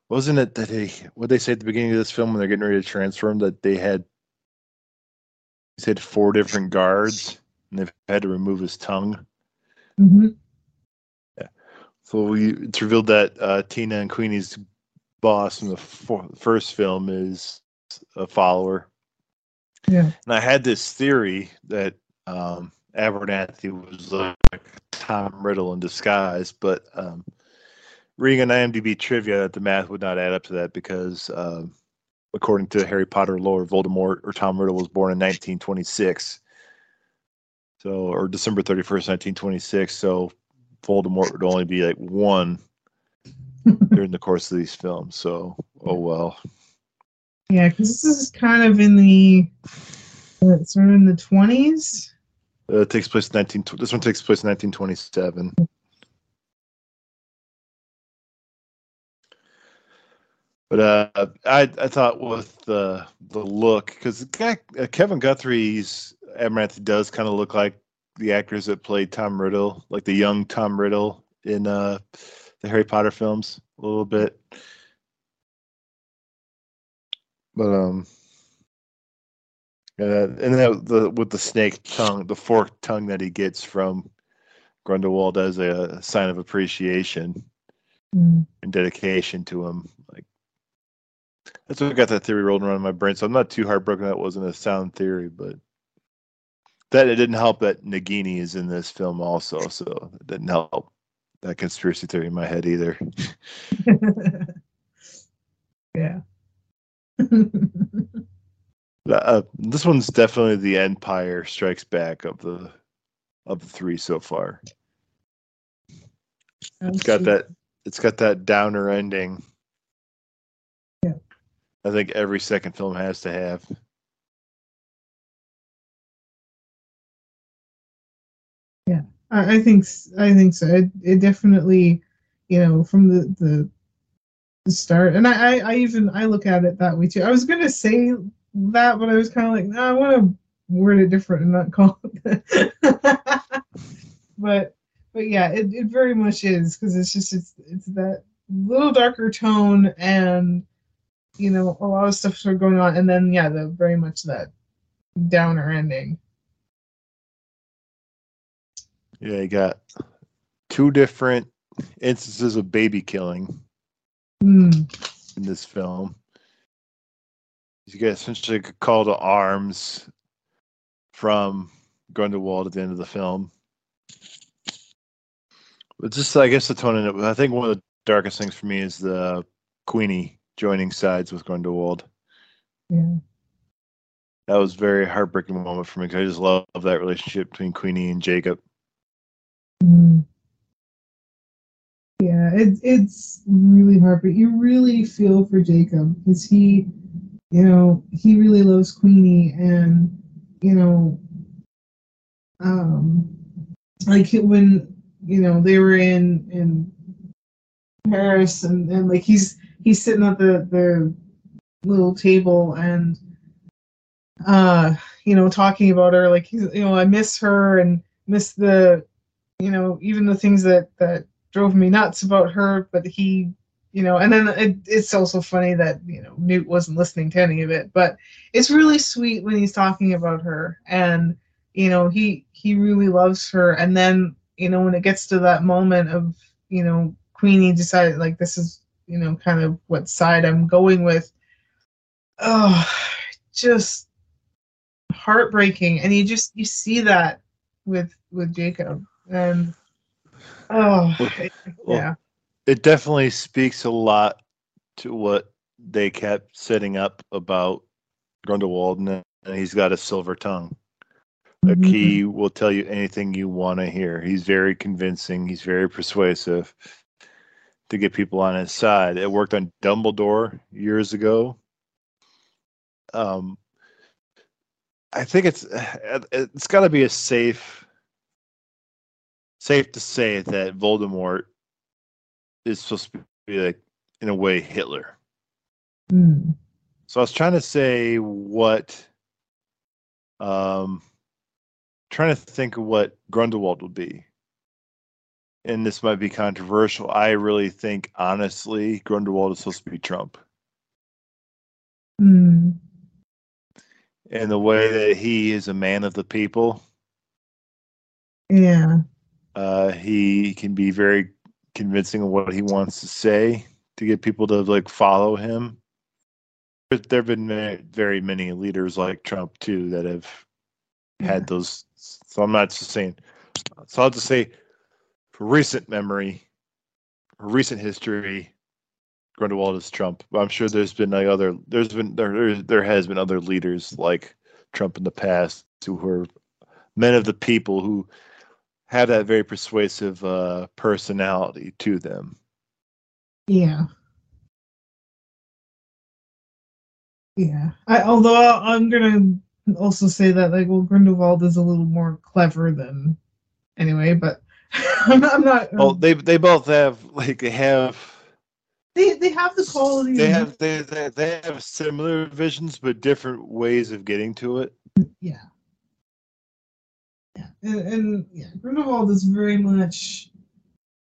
Speaker 2: Wasn't it that they what they say at the beginning of this film when they're getting ready to transfer him that they had he said four different guards and they've had to remove his tongue?
Speaker 4: Mm-hmm. Yeah.
Speaker 2: So we it's revealed that uh, Tina and Queenie's boss in the for, first film is a follower,
Speaker 4: Yeah.
Speaker 2: And I had this theory that um, Abernathy was like Tom Riddle in disguise, but um, reading an IMDb trivia, the math would not add up to that because, um, according to Harry Potter lore, Voldemort or Tom Riddle was born in 1926. So, or December 31st, 1926. So, Voldemort would only be like one during the course of these films. So, oh well.
Speaker 4: Yeah, because this is kind of in the sort of in the twenties.
Speaker 2: Uh, takes place in 19. This one takes place in 1927. But uh, I I thought with the the look because uh, Kevin Guthrie's Amaranth does kind of look like the actors that played Tom Riddle, like the young Tom Riddle in uh, the Harry Potter films a little bit. But um, yeah, and then the with the snake tongue, the forked tongue that he gets from Grindelwald as a sign of appreciation
Speaker 4: Mm.
Speaker 2: and dedication to him, like that's what got that theory rolling around in my brain. So I'm not too heartbroken that wasn't a sound theory, but that it didn't help that Nagini is in this film also, so it didn't help that conspiracy theory in my head either.
Speaker 4: yeah.
Speaker 2: Uh, this one's definitely the Empire Strikes Back of the of the three so far. It's got that. It's got that downer ending.
Speaker 4: Yeah.
Speaker 2: I think every second film has to have.
Speaker 4: I, I think s- I think so. It, it definitely, you know, from the the, the start, and I, I I even I look at it that way too. I was gonna say that, but I was kind of like, no, I want to word it different and not call it. that. but but yeah, it, it very much is because it's just it's it's that little darker tone and you know a lot of stuff sort of going on, and then yeah, the very much that downer ending.
Speaker 2: Yeah, you got two different instances of baby killing
Speaker 4: Mm,
Speaker 2: in this film. You get essentially a call to arms from Grindelwald at the end of the film. But just, I guess, the tone in it. I think one of the darkest things for me is the Queenie joining sides with Grindelwald.
Speaker 4: yeah.
Speaker 2: That was a very heartbreaking moment for me because I just love that relationship between Queenie and Jacob.
Speaker 4: Mm. Yeah, it, it's really hard, but you really feel for Jacob because he, you know, he really loves Queenie, and you know, um, like when you know they were in in Paris, and and like he's he's sitting at the the little table and uh you know talking about her like you know I miss her and miss the you know even the things that that drove me nuts about her but he you know and then it, it's also funny that you know newt wasn't listening to any of it but it's really sweet when he's talking about her and you know he he really loves her. And then you know when it gets to that moment of you know queenie decided like this is you know kind of what side i'm going with oh just heartbreaking. And you just you see that with with jacob. And oh
Speaker 2: Well,
Speaker 4: yeah
Speaker 2: it definitely speaks a lot to what they kept setting up about Grindelwald, and and he's got a silver tongue. Like
Speaker 4: Mhm.
Speaker 2: he will tell you anything you want to hear. He's very convincing. He's very persuasive to get people on his side. It worked on Dumbledore years ago. Um, I think it's it's got to be a safe safe to say that Voldemort is supposed to be like in a way Hitler.
Speaker 4: Mm.
Speaker 2: So I was trying to say what um trying to think of what Grindelwald would be. And this might be controversial. I really think honestly Grindelwald is supposed to be Trump.
Speaker 4: Mm.
Speaker 2: And the way that he is a man of the people,
Speaker 4: yeah
Speaker 2: uh he can be very convincing of what he wants to say to get people to like follow him. But there have been very many leaders like Trump too that have had those. So I'm not just saying. So I'll just say, for recent memory, for recent history, Grindelwald is Trump. But I'm sure there's been like other. There's been there there, there has been other leaders like Trump in the past who were men of the people who have that very persuasive uh, personality to them.
Speaker 4: Yeah. Yeah. I, although I'm gonna also say that like well Grindelwald is a little more clever than anyway, but I'm not. I'm not
Speaker 2: Well, they they both have like they have
Speaker 4: they they have the quality.
Speaker 2: they have they, they they have similar visions but different ways of getting to it.
Speaker 4: yeah. And yeah, Grindelwald is very much.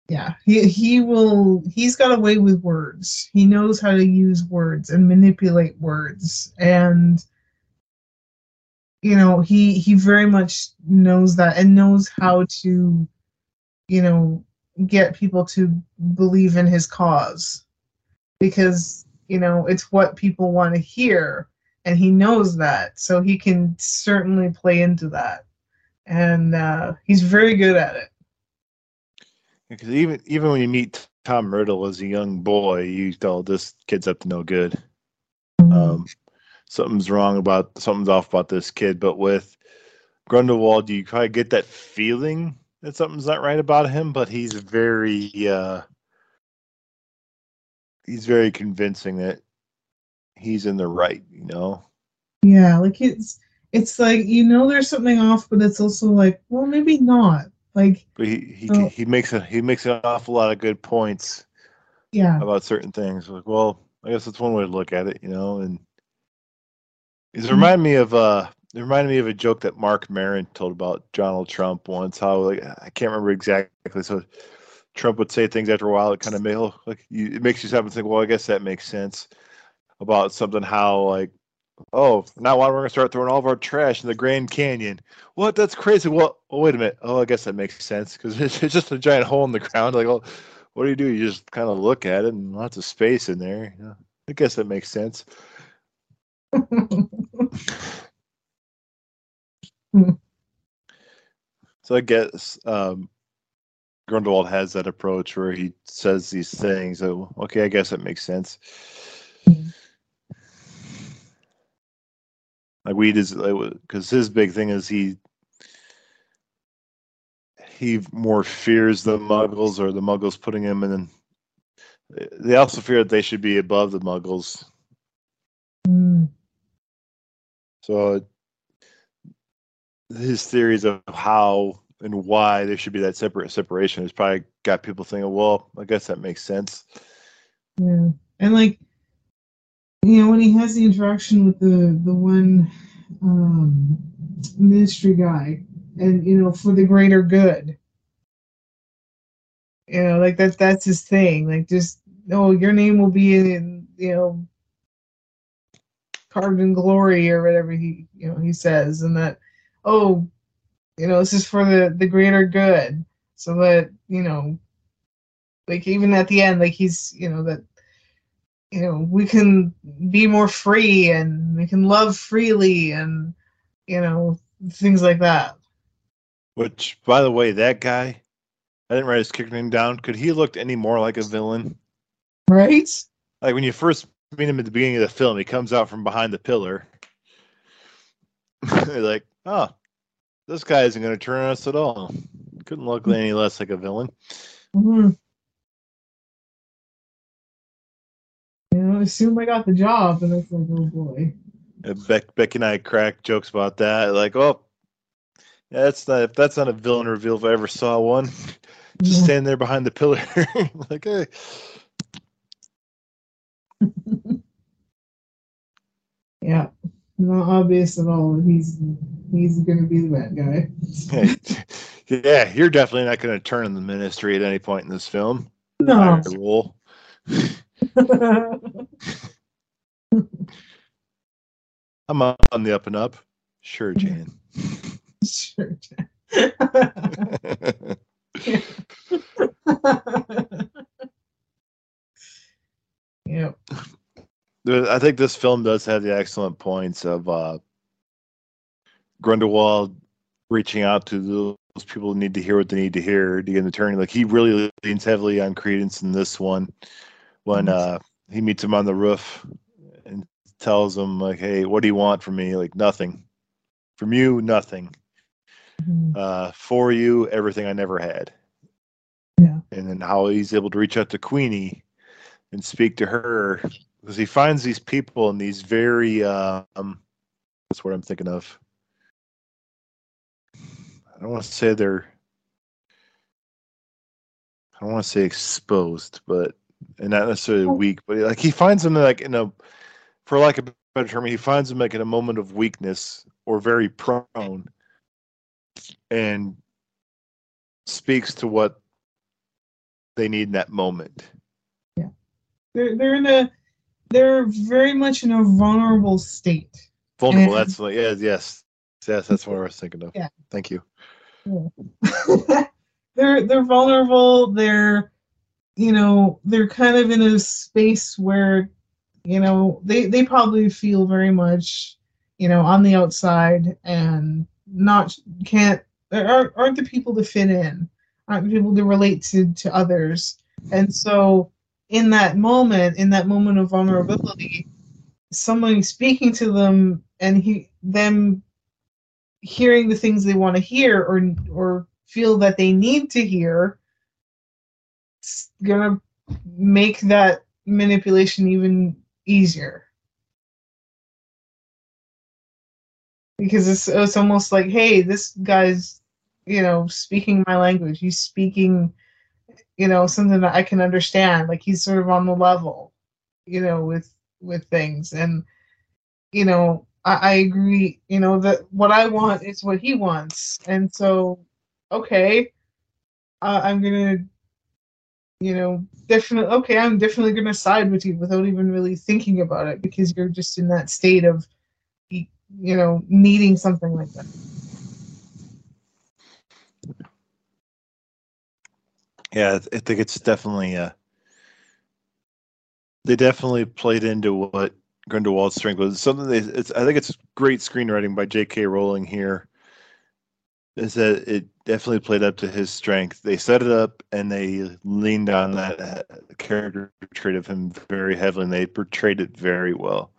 Speaker 4: Yeah, he he will. He's got a way with words. He knows how to use words and manipulate words, and you know he he very much knows that and knows how to, you know, get people to believe in his cause, because you know it's what people want to hear, and he knows that, so he can certainly play into that and uh, he's very good at it.
Speaker 2: Because even even when you meet Tom Riddle as a young boy, you tell this kid's up to no good. Um, something's wrong about something's off about this kid. But with Grindelwald, you kind of get that feeling that something's not right about him. But he's very uh, he's very convincing that he's in the right. You know.
Speaker 4: yeah, like it's it's like you know there's something off, but it's also like well maybe not. Like
Speaker 2: But he he, he makes a he makes an awful lot of good points
Speaker 4: yeah,
Speaker 2: about certain things. Like, well, I guess that's one way to look at it, you know. And it's
Speaker 4: Mhm.
Speaker 2: remind me of uh, it reminded me of a joke that Marc Maron told about Donald Trump once. How like I can't remember exactly. So Trump would say things after a while. It kind of made like you, it makes you stop and think. Well, I guess that makes sense about something. How like. Oh, now why we're gonna start throwing all of our trash in the Grand Canyon? What? That's crazy. Well, oh, wait a minute. Oh, I guess that makes sense because it's, just a giant hole in the ground. Like, well, what do you do? You just kind of look at it and lots of space in there. Yeah, I guess that makes sense. So I guess um, Grindelwald has that approach where he says these things. So okay, I guess that makes sense.
Speaker 4: Mhm.
Speaker 2: Like weed is because his big thing is he he more fears the Muggles or the Muggles putting him in. They also fear that they should be above the Muggles.
Speaker 4: Mm,
Speaker 2: So his theories of how and why there should be that separate separation has probably got people thinking, well, I guess that makes sense.
Speaker 4: yeah, and like you know when he has the interaction with the the one um, ministry guy, and you know for the greater good. You know, like that's that's his thing. Like just oh, your name will be in you know carved in glory or whatever he you know he says, and that oh, you know this is for the the greater good, so that you know, like even at the end, like he's you know that you know we can be more free and we can love freely and you know things like that.
Speaker 2: Which, by the way, that guy, I didn't write his character name down. Could he looked any more like a villain?
Speaker 4: Right?
Speaker 2: Like when you first meet him at the beginning of the film, he comes out from behind the pillar. Like, oh, this guy isn't going to turn on us at all. Couldn't look any less like a villain.
Speaker 4: hmm You know, assume I got the job, and it's like, oh boy.
Speaker 2: Beck, Becky and I crack jokes about that. Like, oh, yeah, that's not if that's not a villain reveal if I ever saw one. Just
Speaker 4: Yeah.
Speaker 2: standing there behind the pillar, like, hey,
Speaker 4: Yeah, not obvious at all. He's he's gonna be the bad guy.
Speaker 2: yeah, you're definitely not going to turn in the ministry at any point in this film.
Speaker 4: No.
Speaker 2: I'm on the up and up. Sure, Jan.
Speaker 4: sure. yep.
Speaker 2: There- I think this film does have the excellent points of uh, Grindelwald reaching out to those people who need to hear what they need to hear to get an attorney. Like he really leans heavily on Credence in this one when uh, he meets him on the roof and tells him like, "Hey, what do you want from me? Like nothing. From you, nothing.
Speaker 4: Mhm.
Speaker 2: Uh, for you, everything I never had."
Speaker 4: Yeah.
Speaker 2: And then how he's able to reach out to Queenie and speak to her because he finds these people in these very um that's what I'm thinking of. I don't want to say they're I don't want to say exposed, but and not necessarily weak, but like he finds them like in a for lack of a better term, he finds them like in a moment of weakness or very prone and speaks to what they need in that moment.
Speaker 4: Yeah, they're they're in a they're very much in a vulnerable state.
Speaker 2: Vulnerable,
Speaker 4: And-
Speaker 2: that's like yeah, yes. Yes, that's what I was thinking of.
Speaker 4: Yeah.
Speaker 2: Thank you.
Speaker 4: they're they're vulnerable. They're you know they're kind of in a space where you know they they probably feel very much you know on the outside and not can't aren't, aren't the people to fit in aren't people to relate to to others. And so in that moment in that moment of vulnerability someone speaking to them and he them hearing the things they want to hear or or feel that they need to hear it's gonna make that manipulation even easier. Because it's it's almost like hey this guy's you know speaking my language. He's speaking you know something that I can understand. Like he's sort of on the level you know with with things. And you know I, I agree you know that what I want is what he wants. And so okay uh, I'm gonna you know definitely okay I'm definitely gonna side with you without even really thinking about it because you're just in that state of you know needing something like that
Speaker 2: Yeah, I think it's definitely uh they definitely played into what Grindelwald's strength was. Something they, it's I think it's great screenwriting by J.K. Rowling here. Is that it definitely played up to his strength. They set it up and they leaned on that character trait of him very heavily, and they portrayed it very well.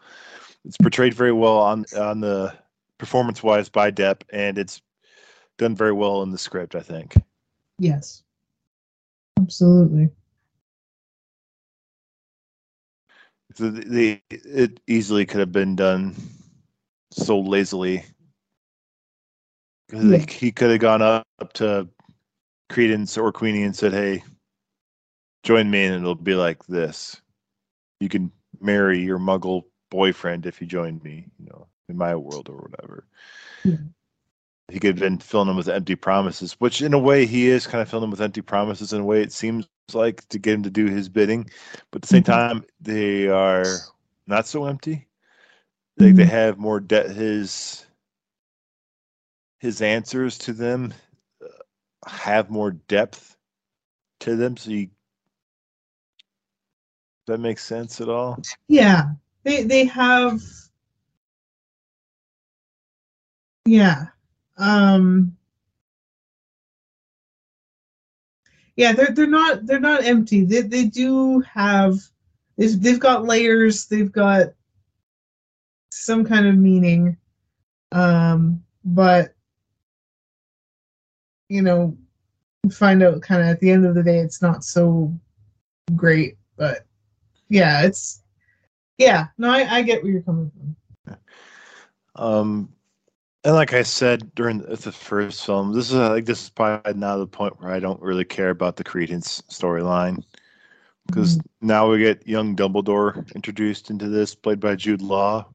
Speaker 2: It's portrayed very well on on the performance wise by Depp, and it's done very well in the script. I think.
Speaker 4: yes absolutely
Speaker 2: So the, the it easily could have been done so lazily. 'Cause
Speaker 4: Yeah.
Speaker 2: like, he could have gone up, up to Credence or Queenie and said, "Hey, join me, and it'll be like this. You can marry your Muggle boyfriend if you join me. You know, in my world or whatever."
Speaker 4: Yeah.
Speaker 2: He could have been filling them with empty promises, which in a way he is kind of filling them with empty promises. In a way, it seems like to get him to do his bidding, but at the same
Speaker 4: Mhm.
Speaker 2: time, they are not so empty. They they
Speaker 4: Mhm.
Speaker 2: have more debt his his answers to them uh, have more depth to them. So you, that makes sense at all?
Speaker 4: Yeah, they they have. Yeah, um, yeah. They're they're not they're not empty. They they do have. They've, they've got layers. They've got some kind of meaning, um, but you know, find out kind of at the end of the day, it's not so great. But yeah, it's yeah. No, I, I get where you're coming from.
Speaker 2: Um, and like I said during the the first film, this is uh, like this is probably now the point where I don't really care about the Credence storyline because now we get young Dumbledore introduced into this, played by Jude Law,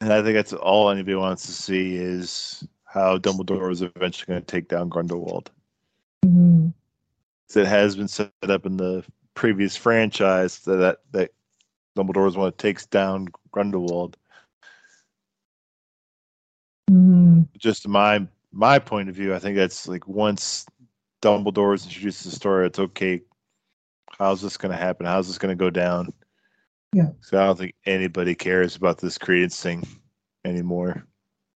Speaker 2: and I think that's all anybody wants to see is how Dumbledore is eventually going to take down Grindelwald.
Speaker 4: Mhm.
Speaker 2: It has been set up in the previous franchise that that, that Dumbledore is one that takes down Grindelwald.
Speaker 4: Mhm.
Speaker 2: just my my point of view, I think that's like once Dumbledore is introduced to the story, it's okay. How's this going to happen? How's this going to go down?
Speaker 4: Yeah.
Speaker 2: So I don't think anybody cares about this credence thing anymore.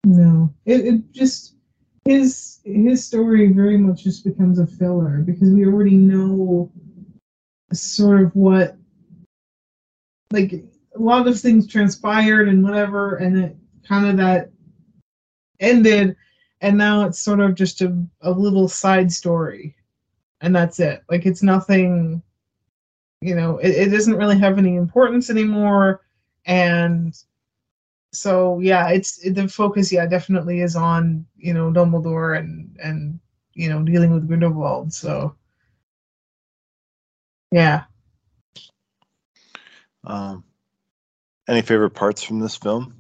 Speaker 4: No, it, it just his his story very much just becomes a filler because we already know sort of what like a lot of things transpired and whatever, and it kind of that ended, and now it's sort of just a, a little side story, and that's it. Like it's nothing, you know, it, it doesn't really have any importance anymore, and so yeah, it's the focus. Yeah, definitely is on you know Dumbledore and and you know dealing with Grindelwald. So yeah,
Speaker 2: Um, any favorite parts from this film?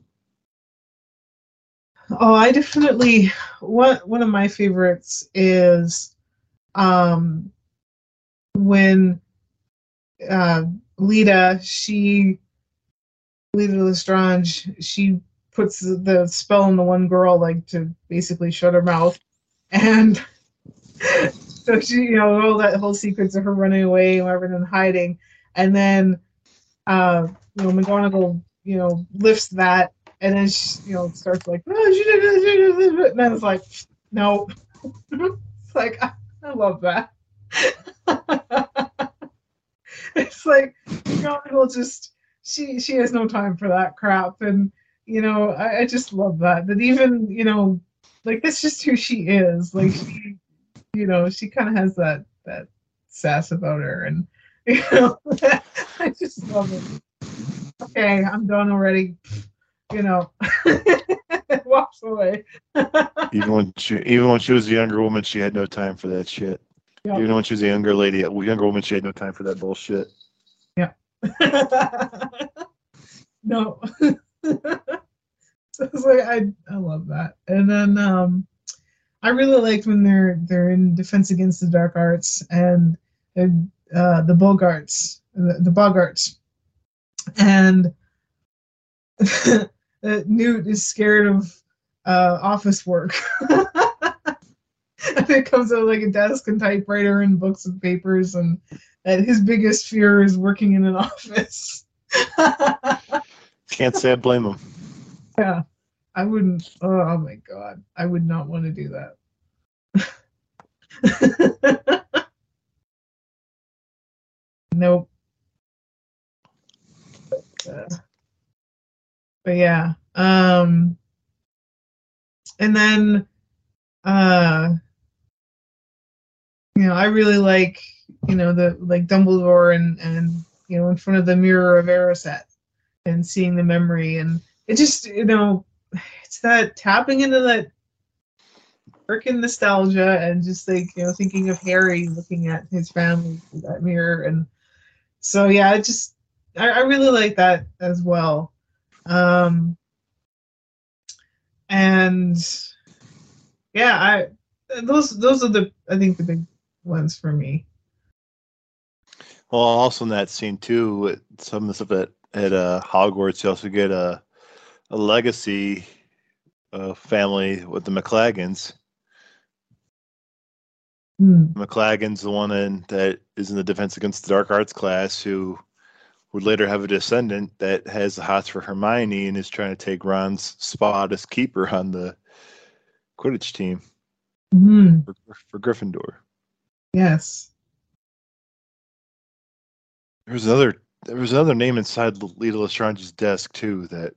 Speaker 4: Oh, I definitely one one of my favorites is um when uh Leta she Leta Lestrange she puts the spell on the one girl like to basically shut her mouth. And so she you know all that whole sequence of her running away and and hiding. And then uh you know McGonagall you know lifts that and then she, you know starts like oh, she did this, she did this," and then it's like no it's like I, I love that. It's like McGonagall just she she has no time for that crap and you know I, I just love that that even you know like that's just who she is like she you know she kind of has that that sass about her and you know I just love it okay I'm done already you know walks away
Speaker 2: Even when she, even when she was a younger woman, she had no time for that shit.
Speaker 4: Yep.
Speaker 2: Even when she was a younger lady, a younger woman, she had no time for that bullshit.
Speaker 4: no. so it's like I I love that. And then um I really liked when they're they're in Defense Against the Dark Arts and and, uh the Boggarts the, the Boggarts. And uh, Newt is scared of uh office work. and it comes out like a desk and typewriter and books and papers and and his biggest fear is working in an office.
Speaker 2: Can't say I blame him.
Speaker 4: yeah, I wouldn't. Oh, my god, I would not want to do that. nope. But, uh, but yeah, um, and then, uh, you know, I really like you know the like Dumbledore and and you know in front of the mirror of Erised and seeing the memory. And it just you know it's that tapping into that freaking nostalgia and just like you know thinking of Harry looking at his family through that mirror. And so yeah it just I, I really like that as well. Um and yeah I those those are the I think the big ones for me
Speaker 2: Well, also in that scene too, some of the stuff at uh, Hogwarts, you also get a a legacy uh, family with the McLaggens.
Speaker 4: Hmm.
Speaker 2: McLaggen's the one in, that is in the Defense Against the Dark Arts class who would later have a descendant that has the hots for Hermione and is trying to take Ron's spot as keeper on the Quidditch team
Speaker 4: Mhm.
Speaker 2: for, for Gryffindor.
Speaker 4: Yes
Speaker 2: There was another there was another name inside Leta Lestrange's desk too that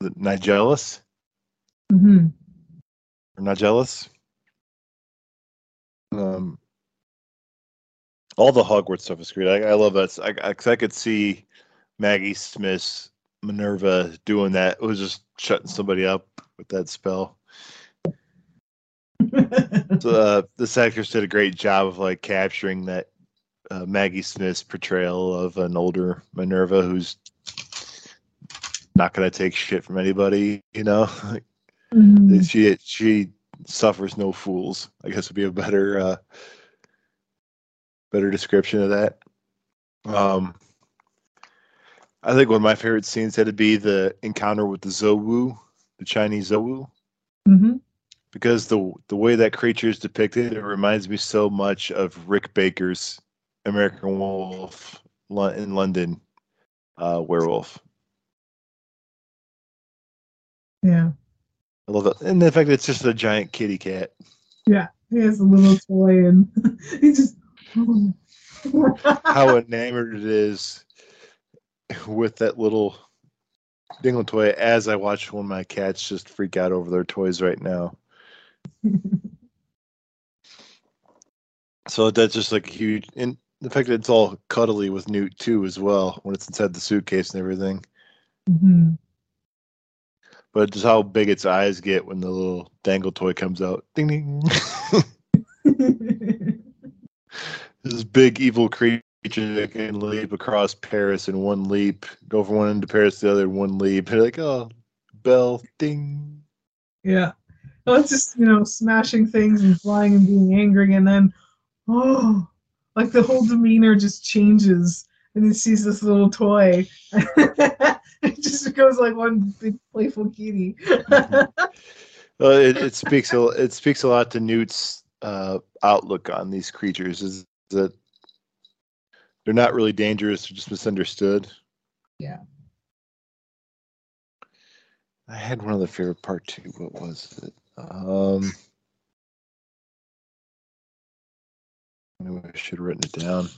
Speaker 2: the Nigellus
Speaker 4: hmm
Speaker 2: or Nigellus. Um, all the Hogwarts stuff is great. I, I love that. I, I, I could see Maggie Smith's Minerva doing that. It was just shutting somebody up with that spell. So, uh, this actress did a great job of like capturing that uh, Maggie Smith's portrayal of an older Minerva who's not going to take shit from anybody. You know,
Speaker 4: Mhm.
Speaker 2: she she suffers no fools. I guess would be a better uh, better description of that. Um, I think one of my favorite scenes had to be the encounter with the Zouwu, the Chinese Zouwu,
Speaker 4: Mhm.
Speaker 2: Because the the way that creature is depicted, it reminds me so much of Rick Baker's American Wolf in London. uh, werewolf.
Speaker 4: Yeah.
Speaker 2: I love it, and the fact that it's just a giant kitty cat.
Speaker 4: Yeah. He has a little toy and he just
Speaker 2: How enamored it is with that little dingle toy. As I watch one of my cats just freak out over their toys right now. So that's just like a huge, and the fact that it's all cuddly with Newt too, as well, when it's inside the suitcase and everything.
Speaker 4: Mhm.
Speaker 2: But just how big its eyes get when the little dangle toy comes out. Ding ding. this big evil creature that can leap across Paris in one leap, go from one end of Paris to the other in one leap. You're like, oh, bell, ding.
Speaker 4: yeah. Oh, it's just, you know, smashing things and flying and being angry and then oh like the whole demeanor just changes and he sees this little toy. it just goes like one big playful kitty.
Speaker 2: Well, it, it speaks a it speaks a lot to Newt's uh, outlook on these creatures. Is that they're not really dangerous; they're just misunderstood.
Speaker 4: Yeah.
Speaker 2: I had one other favorite part too. What was it? Um, maybe I should have written it down.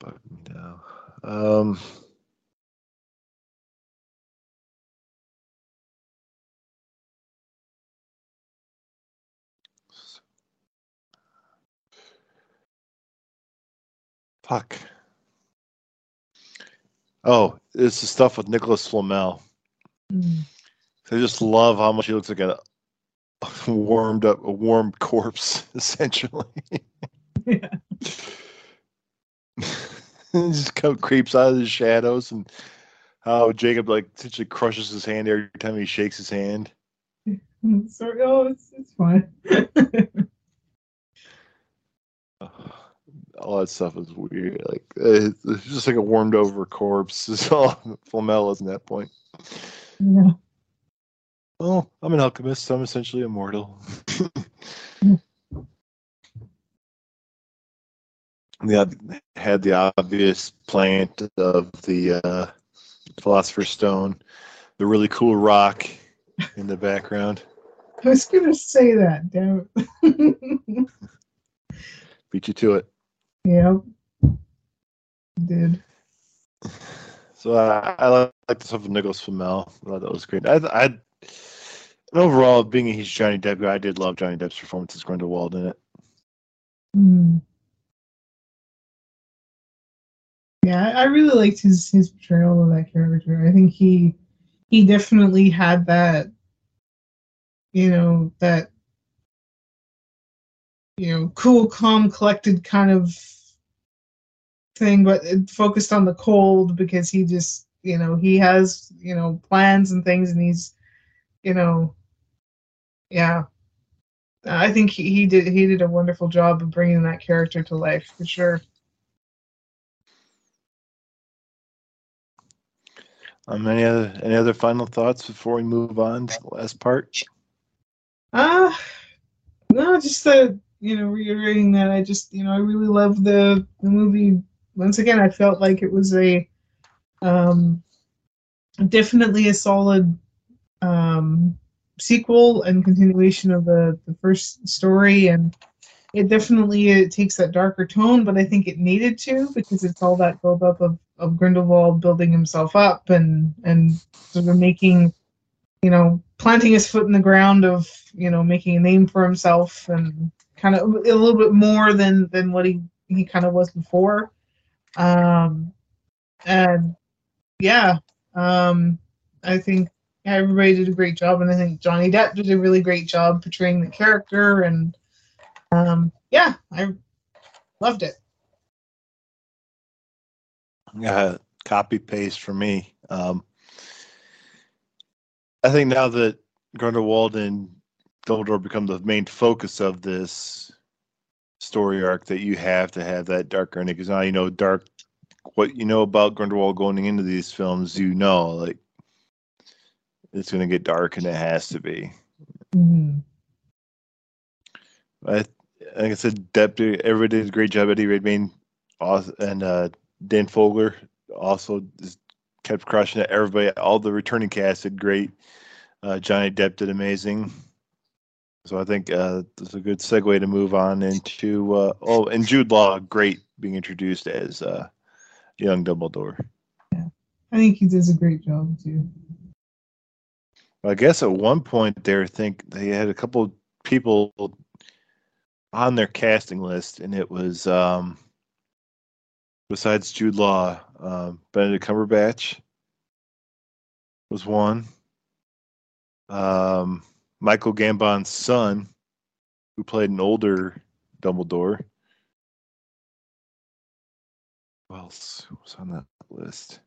Speaker 2: Bug me now. Um, fuck. Oh, it's the stuff with Nicholas Flamel.
Speaker 4: Mm.
Speaker 2: I just love how much he looks like a warmed up, a warm corpse, essentially.
Speaker 4: Yeah.
Speaker 2: Just kind of creeps out of the shadows, and how Jacob like essentially crushes his hand every time he shakes his hand.
Speaker 4: Sorry, oh, it's it's fine.
Speaker 2: All that stuff is weird. Like it's just like a warmed over corpse. It's all Flamel is in that point.
Speaker 4: yeah.
Speaker 2: Oh, I'm an alchemist. So I'm essentially immortal. yeah, had the obvious plant of the uh, Philosopher's Stone, the really cool rock in the background.
Speaker 4: I was gonna say that, damn it.
Speaker 2: Beat you to it.
Speaker 4: yeah. Did.
Speaker 2: So I, I like the stuff with Nicholas Flamel. I thought that was great. I, I, overall, being a huge Johnny Depp guy, I did love Johnny Depp's performance as Grindelwald in it.
Speaker 4: Mm. Yeah, I really liked his his portrayal of that character. I think he he definitely had that, you know, that you know, cool, calm, collected kind of thing, but it focused on the cold because he just, you know, he has, you know, plans and things, and he's, you know, yeah. I think he, he did he did a wonderful job of bringing that character to life for sure.
Speaker 2: Um, any other any other final thoughts before we move on to the last part?
Speaker 4: Uh no, just the you know reiterating that I just you know I really love the the movie. Once again, I felt like it was a um definitely a solid um sequel and continuation of the the first story and it definitely it takes that darker tone but i think it needed to because it's all that build up of, of grindelwald building himself up and and sort of making you know planting his foot in the ground of you know making a name for himself and kind of a little bit more than than what he he kind of was before. Um and yeah um i think yeah, everybody did a great job, and I think Johnny Depp did a really great job portraying the character, and um, yeah, I loved it.
Speaker 2: Uh, copy paste for me. Um, I think now that Grindelwald and Dumbledore become the main focus of this story arc, that you have to have that darker ending because now you know dark. What you know about Grindelwald going into these films, you know, like it's going to get dark, and it has to be.
Speaker 4: Mm-hmm.
Speaker 2: I, like I said, Depp, everybody did a great job. Eddie Redmayne, and uh, Dan Fogler also just kept crushing it. Everybody, all the returning cast did great. Uh, Johnny Depp did amazing. So I think uh, it's a good segue to move on into uh, oh, and Jude Law, great being introduced as uh, young Dumbledore.
Speaker 4: Yeah, I think he does a great job too.
Speaker 2: I guess at one point there, I think they had a couple people on their casting list, and it was um, besides Jude Law, um, Benedict Cumberbatch was one. Um, Michael Gambon's son, who played an older Dumbledore. Who else was on that list?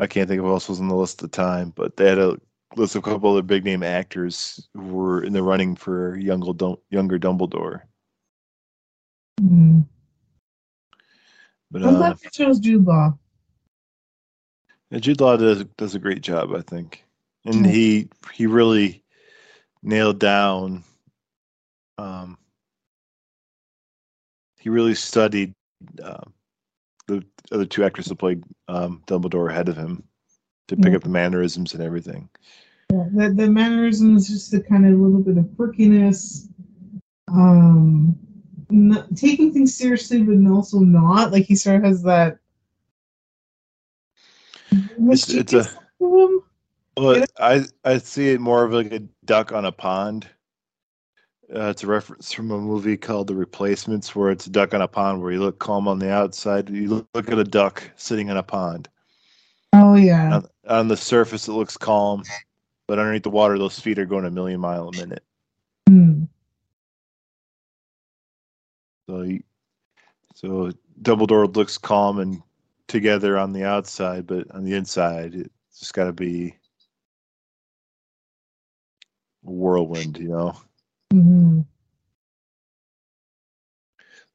Speaker 2: I can't think of who else was on the list at the time, but they had a list of a couple other big name actors who were in the running for younger, younger Dumbledore.
Speaker 4: Mm.
Speaker 2: But
Speaker 4: I'm
Speaker 2: uh,
Speaker 4: glad they chose Jude Law.
Speaker 2: Jude Law does does a great job, I think, and he he really nailed down. Um, he really studied um, the other two actors that played um, Dumbledore ahead of him to pick
Speaker 4: Yeah.
Speaker 2: up the mannerisms and everything.
Speaker 4: Yeah, the, the mannerisms, just the kind of little bit of quirkiness, um, n- taking things seriously, but also not. Like he sort of has that.
Speaker 2: It's it's a
Speaker 4: mischievous to him.
Speaker 2: well, I I see it more of like a duck on a pond. Uh, it's a reference from a movie called The Replacements, where it's a duck on a pond, where you look calm on the outside, you look, look at a duck sitting in a pond.
Speaker 4: Oh yeah,
Speaker 2: On, on the surface, it looks calm, but underneath the water, those feet are going a million mile a minute.
Speaker 4: Hmm.
Speaker 2: So, so Dumbledore looks calm and together on the outside, but on the inside, it's just got to be a whirlwind, you know.
Speaker 4: Mhm.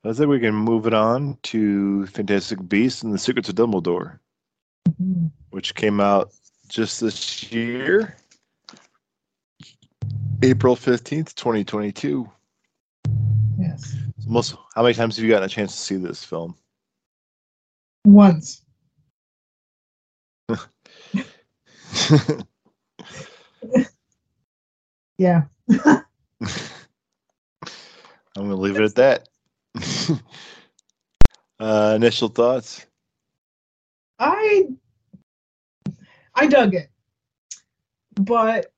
Speaker 2: I think we can move it on to Fantastic Beasts and the Secrets of Dumbledore,
Speaker 4: Mhm.
Speaker 2: which came out just this year, April fifteenth, twenty twenty two.
Speaker 4: Yes,
Speaker 2: Most, how many times have you gotten a chance to see this film?
Speaker 4: once. Yeah.
Speaker 2: I'm going to leave it at that. uh, initial thoughts?
Speaker 4: I I dug it. But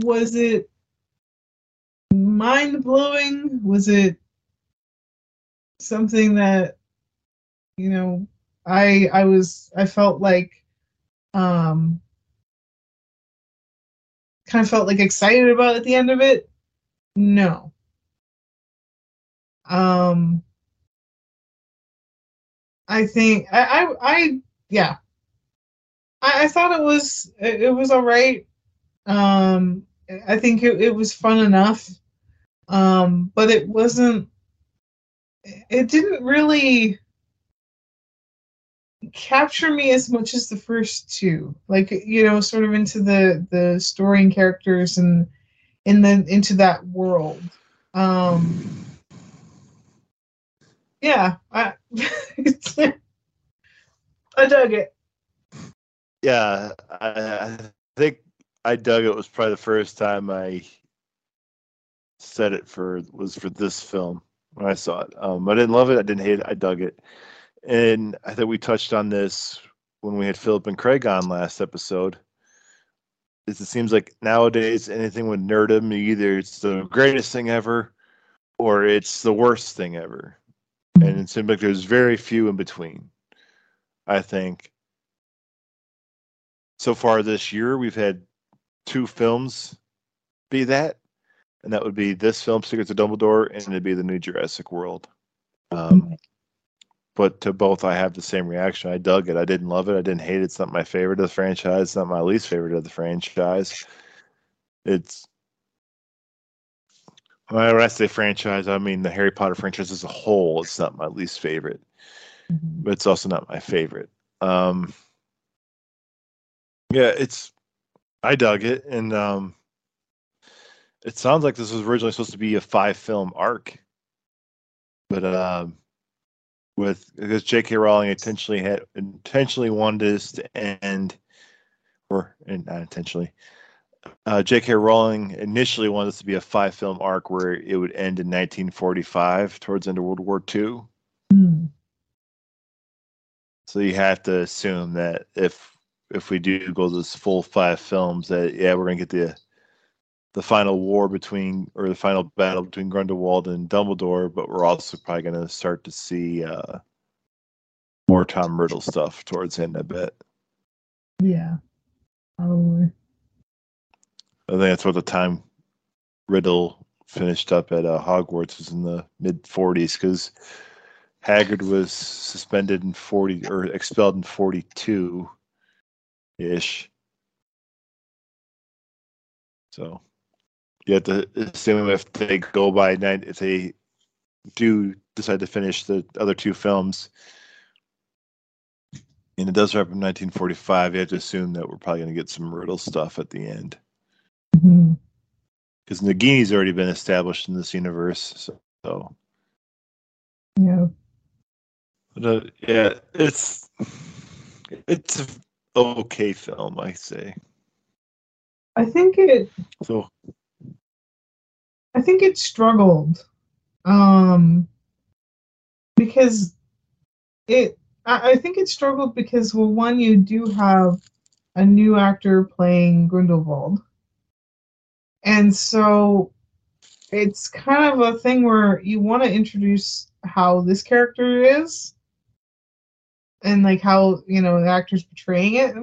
Speaker 4: was it mind blowing? Was it something that you know I I was I felt like um kind of felt like excited about at the end of it? No. Um I think I I, I yeah. I, I thought it was it, it was all right. Um, I think it, it was fun enough. Um, but it wasn't. It didn't really capture me as much as the first two. Like you know, sort of into the the story and characters and in the into that world. Um, yeah, I I dug it.
Speaker 2: Yeah, I, I think I dug it. Was probably the first time I said it for was for this film when I saw it. Um, I didn't love it. I didn't hate it. I dug it, and I think we touched on this when we had Philip and Craig on last episode. It seems like nowadays anything with nerdum, either it's the greatest thing ever, or it's the worst thing ever, and it seems like there's very few in between. I think so far this year we've had two films be that, and that would be this film, Secrets of Dumbledore, and it'd be the new Jurassic World. Um, but to both, I have the same reaction. I dug it. I didn't love it. I didn't hate it. It's not my favorite of the franchise. It's not my least favorite of the franchise. It's when I say franchise, I mean the Harry Potter franchise as a whole. It's not my least favorite, but it's also not my favorite. Um, yeah, it's I dug it, and um, it sounds like this was originally supposed to be a five film arc, but um, with because J.K. Rowling intentionally had intentionally wanted this to end, or and not intentionally. Uh, J.K. Rowling initially wanted this to be a five film arc where it would end in 1945, towards the end of World War II.
Speaker 4: Hmm.
Speaker 2: So you have to assume that if if we do go to this full five films, that yeah, we're gonna get the the final war between or the final battle between Grindelwald and Dumbledore, but we're also probably gonna start to see uh, more Tom Riddle stuff towards the end. I bet.
Speaker 4: Yeah. Probably.
Speaker 2: I think that's what the time Riddle finished up at uh, Hogwarts was in the mid 40s because Hagrid was suspended in 40 or expelled in 42 ish. So you have to assume if they go by nine, if they do decide to finish the other two films, and it does wrap up in 1945, you have to assume that we're probably going to get some Riddle stuff at the end because Nagini's already been established in this universe. So, so
Speaker 4: Yeah.
Speaker 2: but, uh, yeah, it's it's a okay film, I say.
Speaker 4: I think it
Speaker 2: So
Speaker 4: I think it struggled. Um because it I, think it struggled because well one you do have a new actor playing Grindelwald. And so it's kind of a thing where you want to introduce how this character is and like how, you know, the actor's portraying it.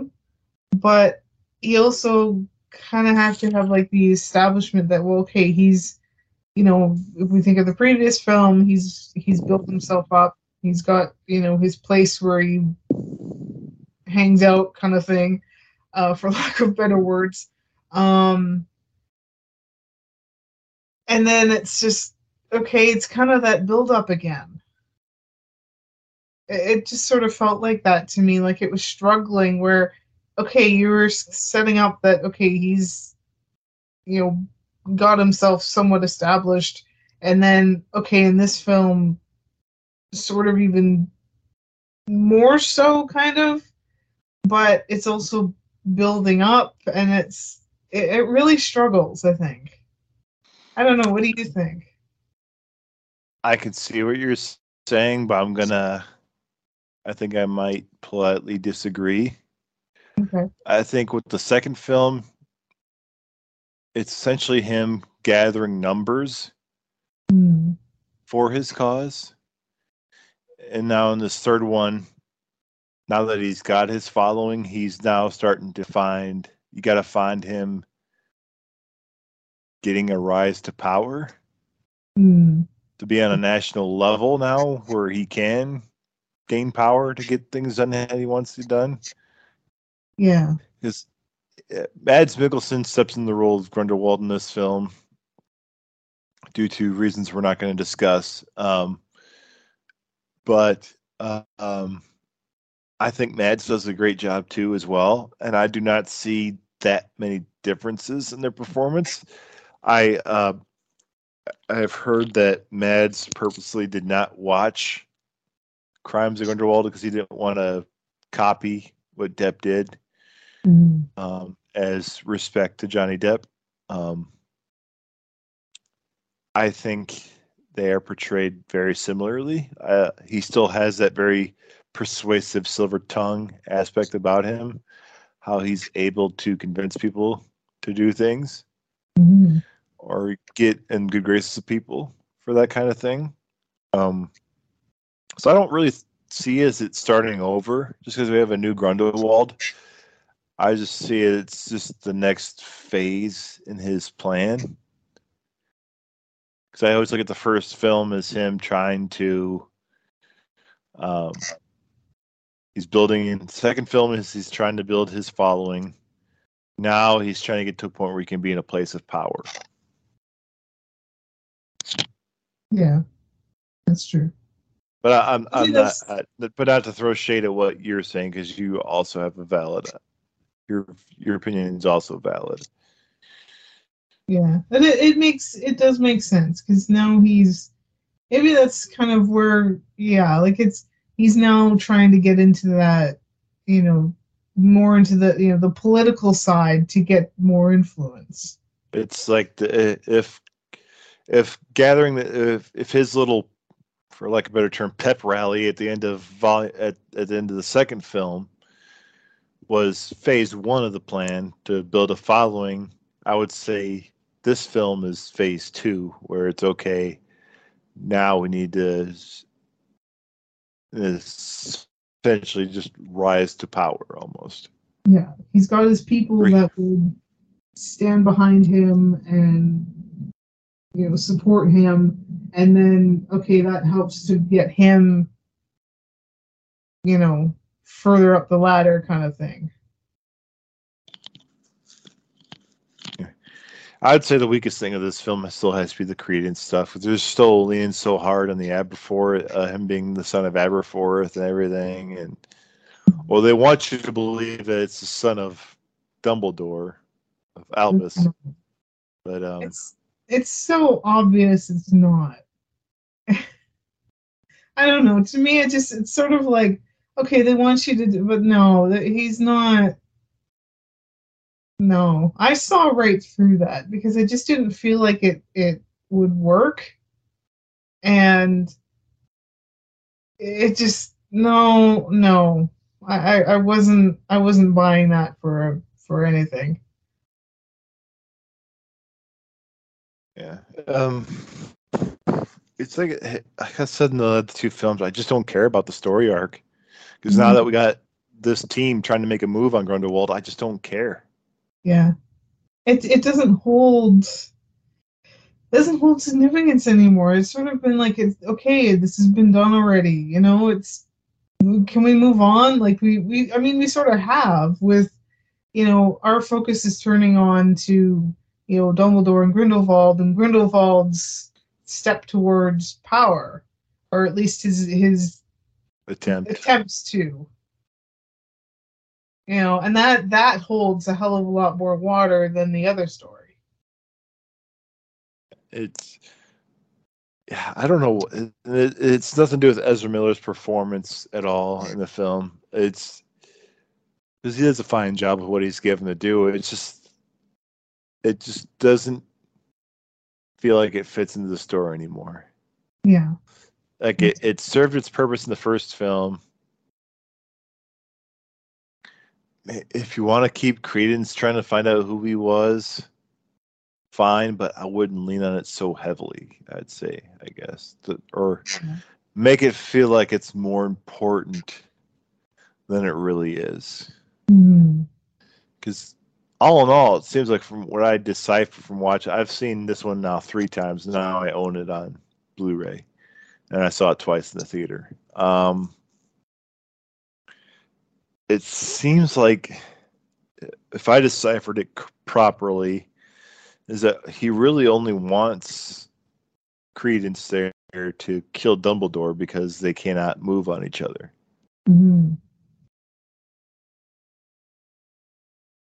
Speaker 4: But you also kind of have to have like the establishment that well okay he's you know if we think of the previous film he's he's built himself up. He's got you know his place where he hangs out kind of thing uh for lack of better words. Um and then it's just okay it's kind of that build up again. It, it just sort of felt like that to me like it was struggling where okay, you were setting up that okay, he's you know got himself somewhat established, and then okay, in this film, sort of even more so, kind of, but it's also building up, and it's it, it really struggles. I think. I don't know. What do you think?
Speaker 2: I can see what you're saying, but I'm gonna. I think I might politely disagree.
Speaker 4: Okay.
Speaker 2: I think with the second film, it's essentially him gathering numbers
Speaker 4: Hmm.
Speaker 2: for his cause. And now in this third one, now that he's got his following, he's now starting to find you got to find him getting a rise to power
Speaker 4: Hmm.
Speaker 2: to be on a national level now where he can gain power to get things done that he wants to done.
Speaker 4: Yeah.
Speaker 2: Because Mads Mikkelsen steps in the role of Grindelwald in this film due to reasons we're not going to discuss. Um, but uh, um, I think Mads does a great job too, as well. And I do not see that many differences in their performance. I uh, I have heard that Mads purposely did not watch Crimes of Grindelwald because he didn't want to copy what Depp did
Speaker 4: Hmm.
Speaker 2: um, as respect to Johnny Depp. Um, I think they are portrayed very similarly. Uh, he still has that very persuasive silver tongue aspect about him, how he's able to convince people to do things
Speaker 4: Hmm.
Speaker 2: or get in good graces of people for that kind of thing. Um, so I don't really see as it starting over just because we have a new Grindelwald. I just see it, it's just the next phase in his plan. Because I always look at the first film as him trying to, um, he's building. In the second film is he's trying to build his following. Now he's trying to get to a point where he can be in a place of power.
Speaker 4: Yeah. That's true.
Speaker 2: But I, I'm,
Speaker 4: I
Speaker 2: I'm not. Uh, but not to throw shade at what you're saying because you also have a valid. Your your opinion is also valid.
Speaker 4: Yeah, and it, it makes it does make sense because now he's maybe that's kind of where yeah, like it's he's now trying to get into that, you know, more into the you know the political side to get more influence.
Speaker 2: It's like the, if if gathering the, if if his little for lack of a better term pep rally at the end of vol- at, at the end of the second film was phase one of the plan to build a following. I would say this film is phase two where it's okay now we need to essentially just rise to power almost.
Speaker 4: Yeah, he's got his people that would stand behind him and you know support him, and then okay, that helps to get him, you know, further up the ladder, kind of thing.
Speaker 2: I'd say the weakest thing of this film still has to be the Credence stuff. They're still leaning so hard on the Aberforth, uh, him being the son of Aberforth and everything, and well, they want you to believe that it's the son of Dumbledore, of Albus, but um,
Speaker 4: It's it's so obvious it's not. I don't know. To me, it just it's sort of like okay, they want you to, do, but no, he's not. No, I saw right through that because I just didn't feel like it it would work, and it just no no I I, wasn't I wasn't buying that for for anything.
Speaker 2: yeah, um, it's like like I said in the two films, I just don't care about the story arc because now
Speaker 4: Mhm.
Speaker 2: that we got this team trying to make a move on Grindelwald, I just don't care.
Speaker 4: Yeah. It it doesn't hold doesn't hold significance anymore. It's sort of been like it's okay, this has been done already, you know, it's can we move on? Like we we I mean we sort of have with you know, our focus is turning on to, you know, Dumbledore and Grindelwald and Grindelwald's step towards power. Or at least his his
Speaker 2: Attempt.
Speaker 4: attempts to you know and that that holds a hell of a lot more water than the other story
Speaker 2: it's yeah, I don't know. It, it's nothing to do with Ezra Miller's performance at all in the film. It's because he does a fine job of what he's given to do. It's just it just doesn't feel like it fits into the story anymore.
Speaker 4: yeah
Speaker 2: Like it, it served its purpose in the first film. If you want to keep Credence trying to find out who he was, fine, but I wouldn't lean on it so heavily. I'd say, I guess, The- or mm-hmm. make it feel like it's more important than it really is.
Speaker 4: Mm-hmm.
Speaker 2: Because all in all, it seems like from what I decipher from watching, I've seen this one now three times. Now I own it on Blu-ray, and I saw it twice in the theater. Um, it seems like if I deciphered it properly, is that he really only wants Credence there to kill Dumbledore because they cannot move on each other.
Speaker 4: Mhm.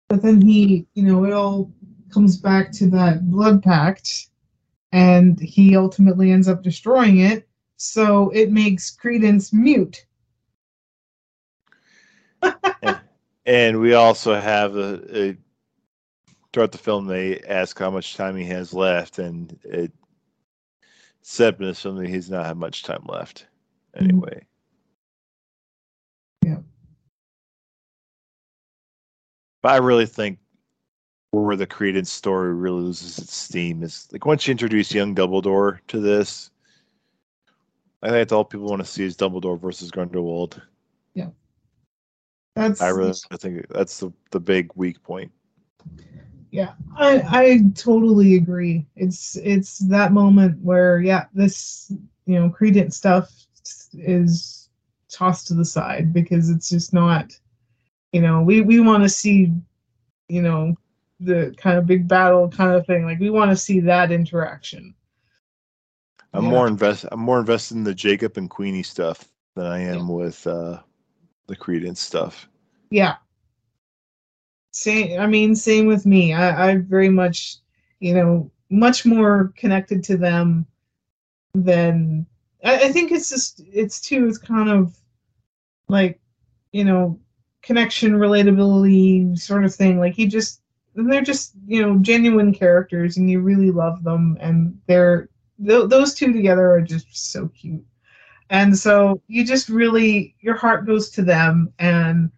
Speaker 4: but then he you know it all comes back to that blood pact and he ultimately ends up destroying it so it makes credence mute
Speaker 2: And we also have a, a throughout the film they ask how much time he has left, and it said in film that he's not had much time left. Mm-hmm. Anyway,
Speaker 4: Yeah.
Speaker 2: but I really think where the Credence story really loses its steam is like once you introduce young Dumbledore to this. I think that's all people want to see is Dumbledore versus Grindelwald.
Speaker 4: Yeah, that's
Speaker 2: I really think that's the, the big weak point.
Speaker 4: Yeah, I I totally agree. It's it's that moment where yeah, this you know credence stuff is tossed to the side because it's just not you know we we want to see you know the kind of big battle kind of thing like we want to see that interaction.
Speaker 2: I'm
Speaker 4: Yeah.
Speaker 2: more invest. I'm more invested in the Jacob and Queenie stuff than I am with uh, the Credence stuff.
Speaker 4: Yeah. Same. I mean, same with me. I, I very much, you know, much more connected to them than I, I think it's just it's too it's kind of like you know connection relatability sort of thing like he just they're just you know genuine characters and you really love them and they're th- those two together are just so cute. And so you just really your heart goes to them and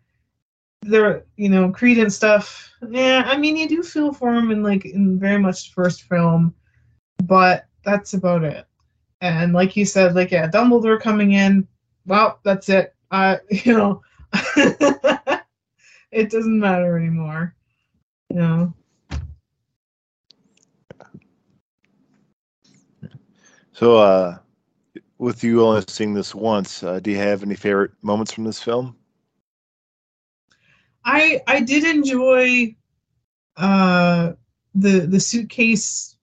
Speaker 4: they're you know Credence stuff yeah i mean you do feel for them in like in very much the first film but that's about it. And like you said like yeah dumbledore coming in well that's it. Uh you know it doesn't matter anymore you know
Speaker 2: So, uh, with you only seeing this once, uh, do you have any favorite moments from this film?
Speaker 4: I I did enjoy uh the the suitcase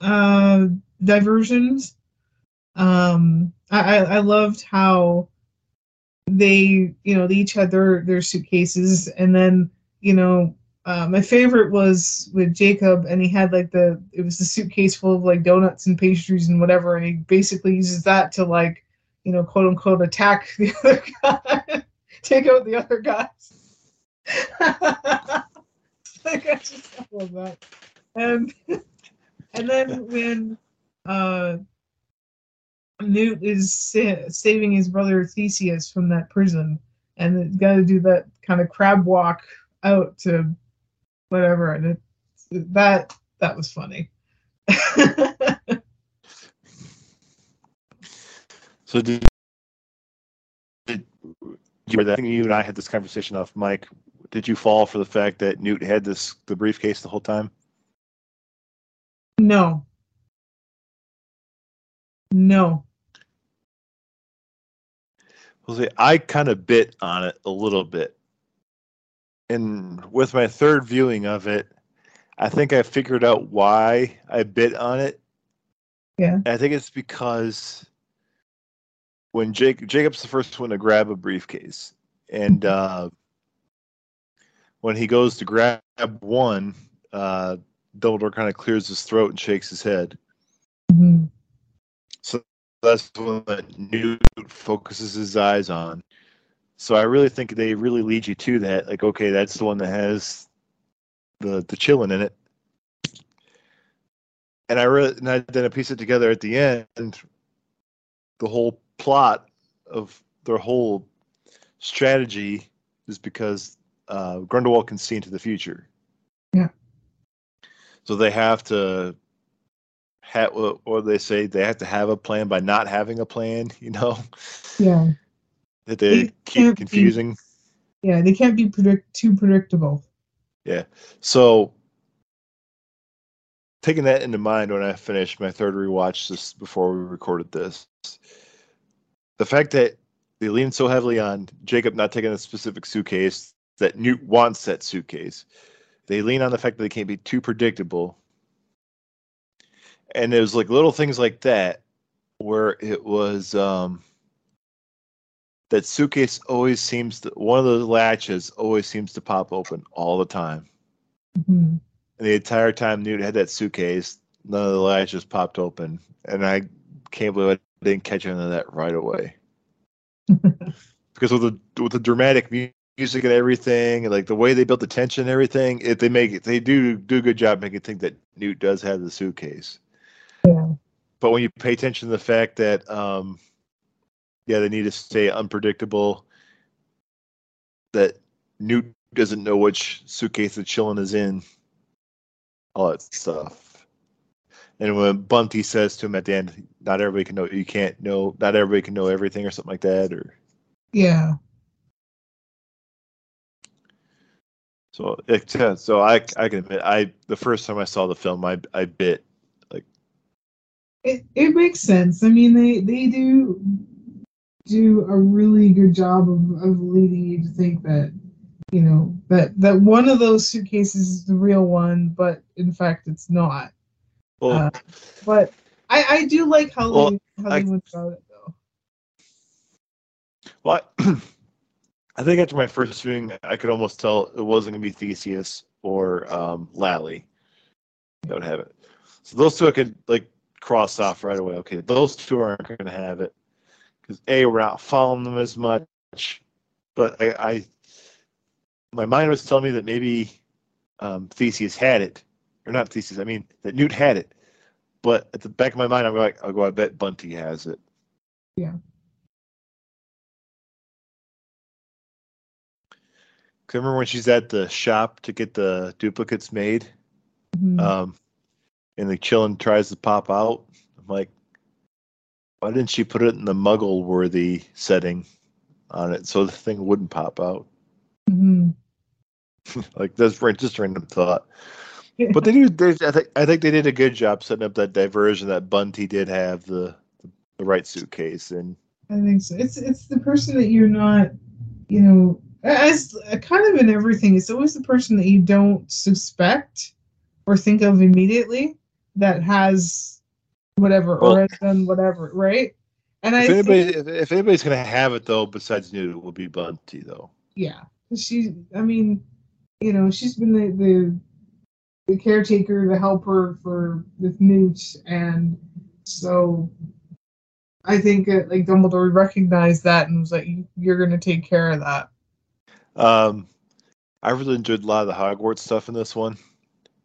Speaker 4: uh diversions. Um I I loved how they you know they each had their their suitcases and then you know uh, my favorite was with Jacob, and he had like the it was the suitcase full of like donuts and pastries and whatever, and he basically uses that to like you know quote unquote attack the other guy, take out the other guys. like I just love that, and and then when uh, Newt is sa- saving his brother Theseus from that prison, and got to do that kind of crab walk out to whatever and it, that that was funny
Speaker 2: So, did, did you, I think you and I had this conversation off mic. Did you fall for the fact that Newt had this the briefcase the whole time?
Speaker 4: no no
Speaker 2: Well, see, I kind of bit on it a little bit. And with my third viewing of it, I think I figured out why I bit on it.
Speaker 4: Yeah.
Speaker 2: I think it's because when Jake Jacob's the first one to grab a briefcase, and uh, when he goes to grab one, uh, Dumbledore kind of clears his throat and shakes his head.
Speaker 4: Mhm.
Speaker 2: that's when Newt focuses his eyes on. So I really think they really lead you to that. Like, okay, that's the one that has the the qilin in it. And I really and I, then I piece it together at the end. The whole plot of their whole strategy is because uh, Grindelwald can see into the future.
Speaker 4: Yeah.
Speaker 2: So they have to have, or they say they have to have a plan by not having a plan. You know
Speaker 4: yeah
Speaker 2: that they
Speaker 4: It
Speaker 2: keep
Speaker 4: can't be-
Speaker 2: confusing.
Speaker 4: yeah they can't be predict too predictable Yeah.
Speaker 2: So taking that into mind when I finished my third rewatch this before we recorded this, the fact that they lean so heavily on Jacob not taking a specific suitcase that Newt wants that suitcase. They lean on the fact that they can't be too predictable. And there's like little things like that where it was um that suitcase always seems to one of the latches always seems to pop open all the time.
Speaker 4: Mhm.
Speaker 2: And the entire time Newt had that suitcase, none of the latches popped open, and I can't believe I didn't catch on to that right away. because with the with the dramatic music and everything, and like the way they built the tension and everything, if they make it they do do a good job making think that Newt does have the suitcase.
Speaker 4: yeah
Speaker 2: But when you pay attention to the fact that, um, yeah, they need to stay unpredictable, that Newt doesn't know which suitcase the qilin is in, all that stuff. And when Bunty says to him at the end, "Not everybody can know. You can't know. Not everybody can know everything," or something like that, or
Speaker 4: yeah
Speaker 2: so. It, so I I can admit, I the first time I saw the film, I I bit.
Speaker 4: Like it, it makes sense i mean they they do do a really good job of, of leading you to think that you know that that one of those suitcases is the real one but in fact it's not Uh, but i i do like how
Speaker 2: Well,
Speaker 4: they how
Speaker 2: I-
Speaker 4: they went about it though
Speaker 2: Well, I, I think after my first viewing, I could almost tell it wasn't going to be Theseus or um, Lally that would have it. So those two I could like cross off right away. Okay, those two aren't going to have it because a we're not following them as much. But I, I my mind was telling me that maybe um, Theseus had it, or not Theseus. I mean that Newt had it. But at the back of my mind, I'm like, I'll go. I bet Bunty has it.
Speaker 4: Yeah.
Speaker 2: Remember when she's at the shop to get the duplicates made,
Speaker 4: Mhm.
Speaker 2: um, and the qilin tries to pop out. I'm like, why didn't she put it in the muggle worthy setting on it so the thing wouldn't pop out?
Speaker 4: Mhm.
Speaker 2: like that's just a random thought. But they do. They, I think I think they did a good job setting up that diversion that Bunty did have the the right suitcase and
Speaker 4: I think so. It's it's the person that you're not, you know, as kind of in everything. It's always the person that you don't suspect or think of immediately that has whatever
Speaker 2: Well-
Speaker 4: or has done whatever, right? And I
Speaker 2: if
Speaker 4: think-
Speaker 2: if, if anybody's gonna have it though, besides Newt, it will be Bunty though.
Speaker 4: yeah, she. I mean, you know, she's been the the, the caretaker, the helper for with Newt, and so I think uh, like Dumbledore recognized that and was like, "You're going to take care of that."
Speaker 2: Um, I really enjoyed a lot of the Hogwarts stuff in this one.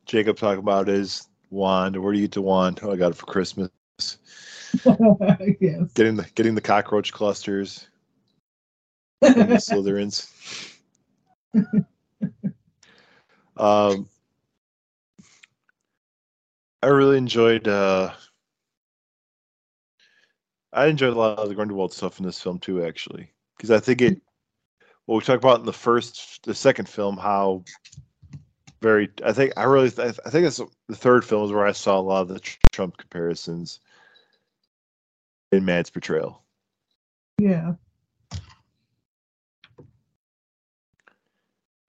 Speaker 2: Jacob talking about his wand. Where do you get the wand? Oh, I got it for Christmas.
Speaker 4: yes.
Speaker 2: Getting the getting the cockroach clusters. and the Slytherins. um, I really enjoyed. Uh, I enjoyed a lot of the Grindelwald stuff in this film too, actually, because I think it. Well, we talked about in the first, the second film, how very. I think I really. I think it's the third film is where I saw a lot of the Trump comparisons in Mads' portrayal.
Speaker 4: yeah.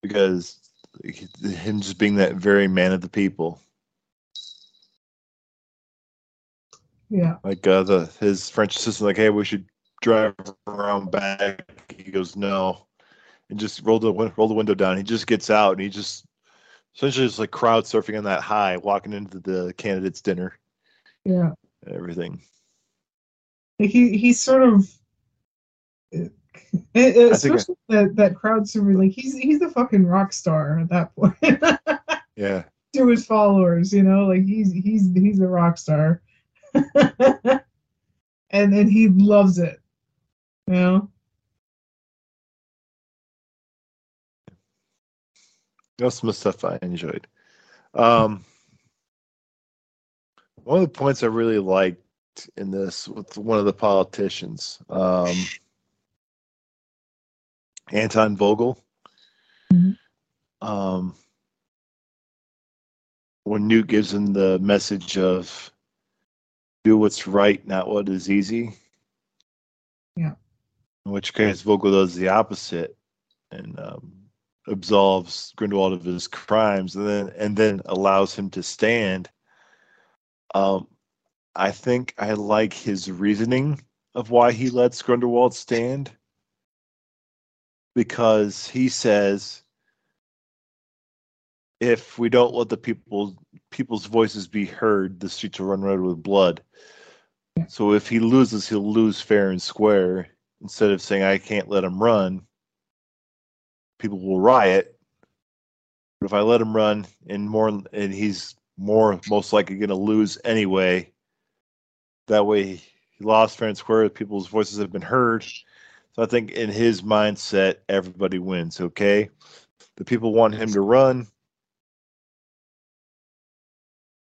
Speaker 2: because him just being that very man of the people.
Speaker 4: Yeah.
Speaker 2: Like uh, the his French assistant, like, hey, we should drive around back. He goes, no, and just roll the roll the window down. He just gets out and he just essentially just like crowd surfing on that high, walking into the candidates' dinner
Speaker 4: Yeah.
Speaker 2: everything.
Speaker 4: He he's sort of. uh, Especially that, that crowd surfing. like he's he's a fucking rock star at that point
Speaker 2: Yeah,
Speaker 4: to his followers, you know, like he's he's he's a rock star, and and he loves it, you know.
Speaker 2: That's some of the stuff I enjoyed. Um, one of the points I really liked in this with one of the politicians, um, Anton Vogel.
Speaker 4: Mhm.
Speaker 2: Um, when Newt gives him the message of do what's right, not what is easy.
Speaker 4: Yeah.
Speaker 2: In which case, Vogel does the opposite and um, absolves Grindelwald of his crimes, and then and then allows him to stand. Um, I think I like his reasoning of why he lets Grindelwald stand because he says if we don't let the people people's voices be heard, the streets will run red with blood. So if he loses, he'll lose fair and square. Instead of saying I can't let him run, people will riot. But if I let him run and more and he's more most likely going to lose anyway, that way he lost fair and square. People's voices have been heard. So I think in his mindset, everybody wins. Okay, the people want him to run.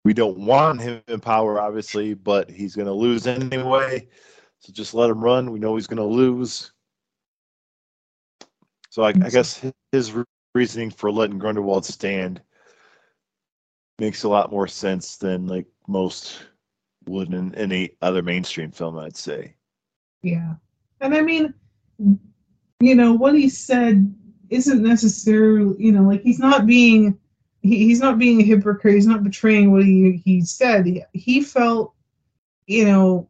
Speaker 2: We don't want him in power, obviously, but he's going to lose anyway. So just let him run. We know he's going to lose. So I, I guess his reasoning for letting Grindelwald stand makes a lot more sense than like most would in any other mainstream film, I'd say.
Speaker 4: Yeah. And I mean, you know, what he said isn't necessarily, you know, like he's not being he, he's not being a hypocrite, he's not betraying what he he said. He, he felt, you know,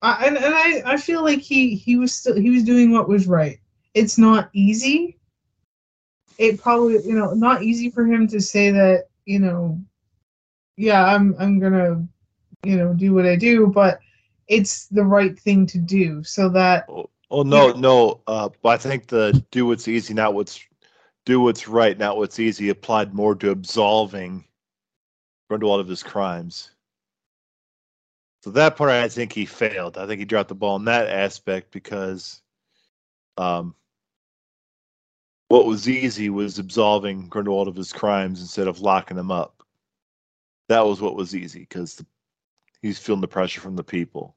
Speaker 4: I, and, and I, I feel like he he was still he was doing what was right. It's not easy. It probably, you know, not easy for him to say that, you know, yeah, I'm I'm gonna you know, do what I do, but it's the right thing to do so that
Speaker 2: Oh, oh no, no. Uh, but I think the do what's easy, not what's do what's right, not what's easy, applied more to absolving Grindelwald of his crimes. So that part, I think he failed. I think he dropped the ball in that aspect because um, what was easy was absolving Grindelwald of his crimes instead of locking him up. That was what was easy because he's feeling the pressure from the people.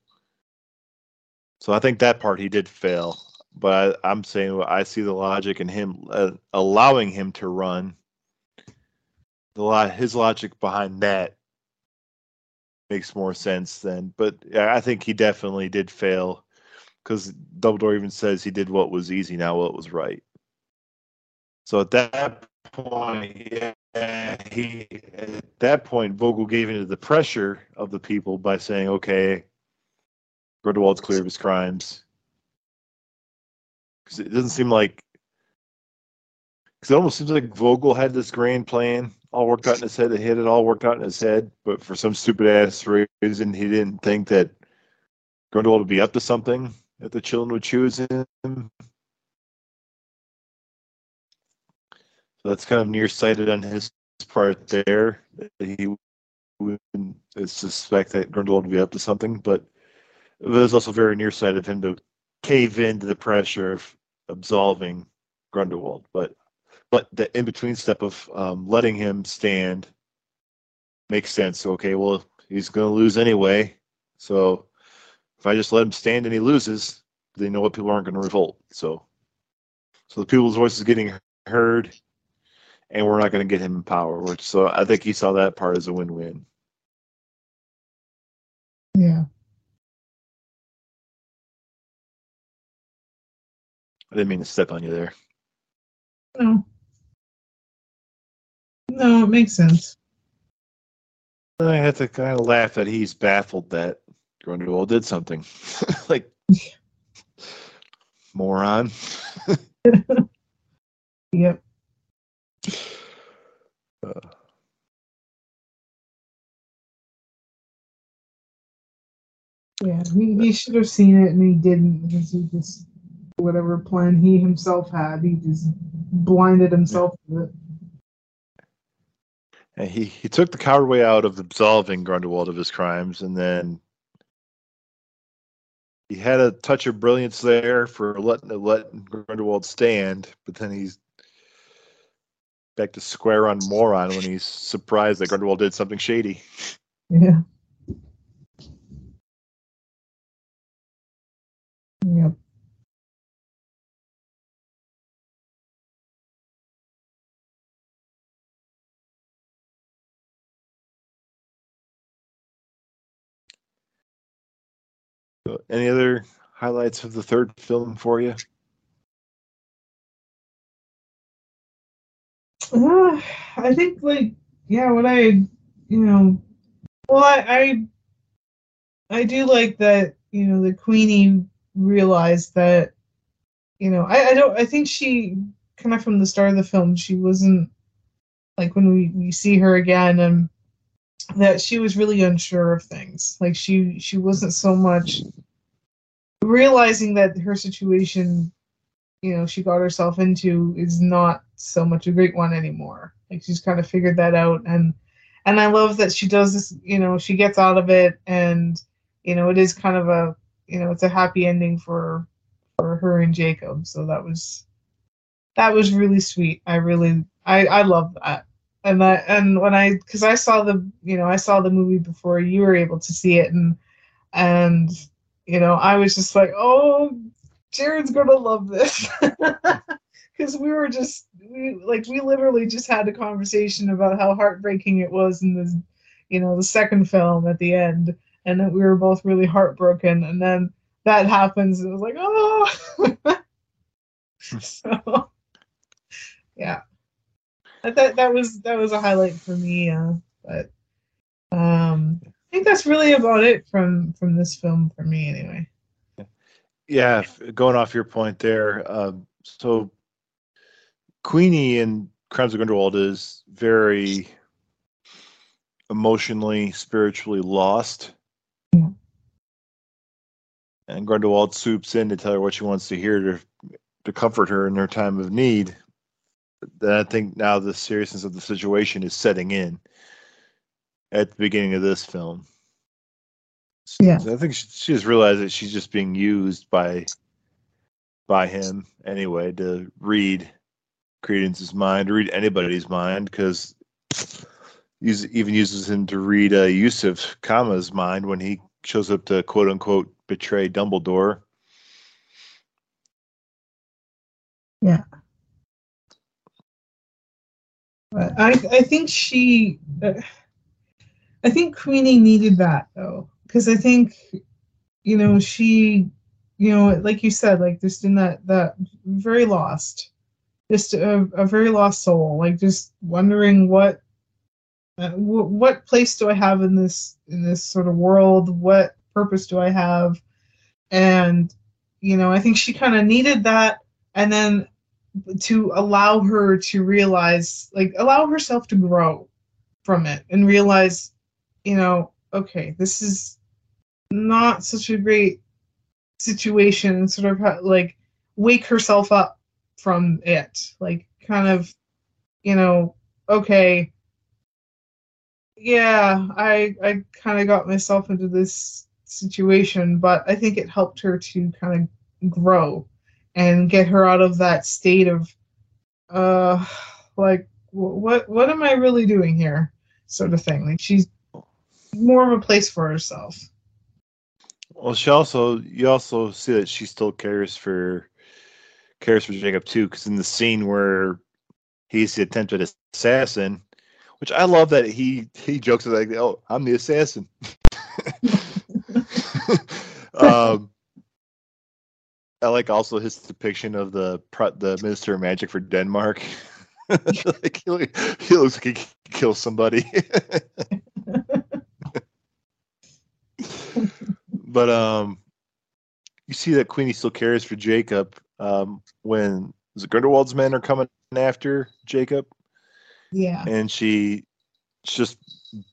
Speaker 2: So I think that part he did fail, but I, I'm saying I see the logic in him uh, allowing him to run. The lot, his logic behind that makes more sense than. But I think he definitely did fail because Dumbledore even says he did what was easy, not what was right. So at that point, yeah, he at that point Vogel gave into the pressure of the people by saying, "Okay, Grindelwald's clear of his crimes." Because it doesn't seem like, because it almost seems like Vogel had this grand plan all worked out in his head. He had it all worked out in his head, but for some stupid ass reason, he didn't think that Grindelwald would be up to something. That the children would choose him. That's kind of nearsighted on his part there. He would suspect that Grindelwald would be up to something, but it was also very nearsighted of him to cave into the pressure of absolving Grindelwald. But but the in between step of um, letting him stand makes sense. Okay, well he's going to lose anyway, so if I just let him stand and he loses, they know what people aren't going to revolt. So so the people's voice is getting heard and we're not going to get him in power. Which so I think he saw that part as a win-win.
Speaker 4: yeah.
Speaker 2: I didn't mean to step on you there.
Speaker 4: No. No, it makes sense.
Speaker 2: I had to kind of laugh that he's baffled that Grindelwald did something. like moron.
Speaker 4: Yep. Yeah, he, he should have seen it and he didn't because he just whatever plan he himself had, he just blinded himself with it.
Speaker 2: and he he took the coward way out of absolving Grindelwald of his crimes, and then he had a touch of brilliance there for letting letting Grindelwald stand, but then he's back to square on moron when he's surprised that Grindelwald did something shady.
Speaker 4: Yeah. Yep.
Speaker 2: So any other highlights of the third film for you?
Speaker 4: Uh, I think like yeah, what I you know, well I I, I do like that you know the Queenie realized that you know I, I don't I think she kind of from the start of the film she wasn't like when we, we see her again and that she was really unsure of things. Like she she wasn't so much realizing that her situation you know she got herself into is not so much a great one anymore. Like she's kind of figured that out. And and i love that she does this you know she gets out of it and you know it is kind of a you know it's a happy ending for for her and jacob. So that was that was really sweet. I really i i love that. And I, and when i because i saw the you know i saw the movie before you were able to see it. And and you know i was just like oh jared's gonna love this. Because we were just we like we literally just had a conversation about how heartbreaking it was in the you know the second film at the end and that we were both really heartbroken and then that happens and it was like oh! So yeah. That that was that was a highlight for me uh, but um i think that's really about it from from this film for me anyway
Speaker 2: Yeah, going off your point there. Um, so Queenie in Crimes of Grindelwald is very emotionally, spiritually lost.
Speaker 4: Yeah.
Speaker 2: And Grindelwald swoops in to tell her what she wants to hear to to comfort her in her time of need. Then I think now the seriousness of the situation is setting in at the beginning of this film.
Speaker 4: Yeah.
Speaker 2: I think she, she just realized that she's just being used by by him anyway to read Credence's mind, to read anybody's mind, because use, even uses him to read uh, Yusuf Kama's mind when he shows up to quote unquote betray Dumbledore.
Speaker 4: But I I think she uh, I think Queenie needed that though because I think you know she you know like you said like just in that that very lost just a, a very lost soul like just wondering what uh, w- what place do I have in this in this sort of world? What purpose do I have? And you know I think she kind of needed that and then to allow her to realize like allow herself to grow from it and realize you know okay this is not such a great situation sort of like wake herself up from it like kind of you know okay. Yeah i i kind of got myself into this situation but i think it helped her to kind of grow and get her out of that state of uh like what what am i really doing here sort of thing. Like she's more of a place for herself
Speaker 2: Well, she also you also see that she still cares for cares for Jacob too, because in the scene where he's the attempted assassin, which I love that he he jokes like, "Oh, I'm the assassin." um, I like also his depiction of the the Minister of Magic for Denmark. like he, he looks like he kills somebody. but um, you see that Queenie still cares for Jacob um, when the Grindelwald's men are coming after Jacob,
Speaker 4: yeah
Speaker 2: and she just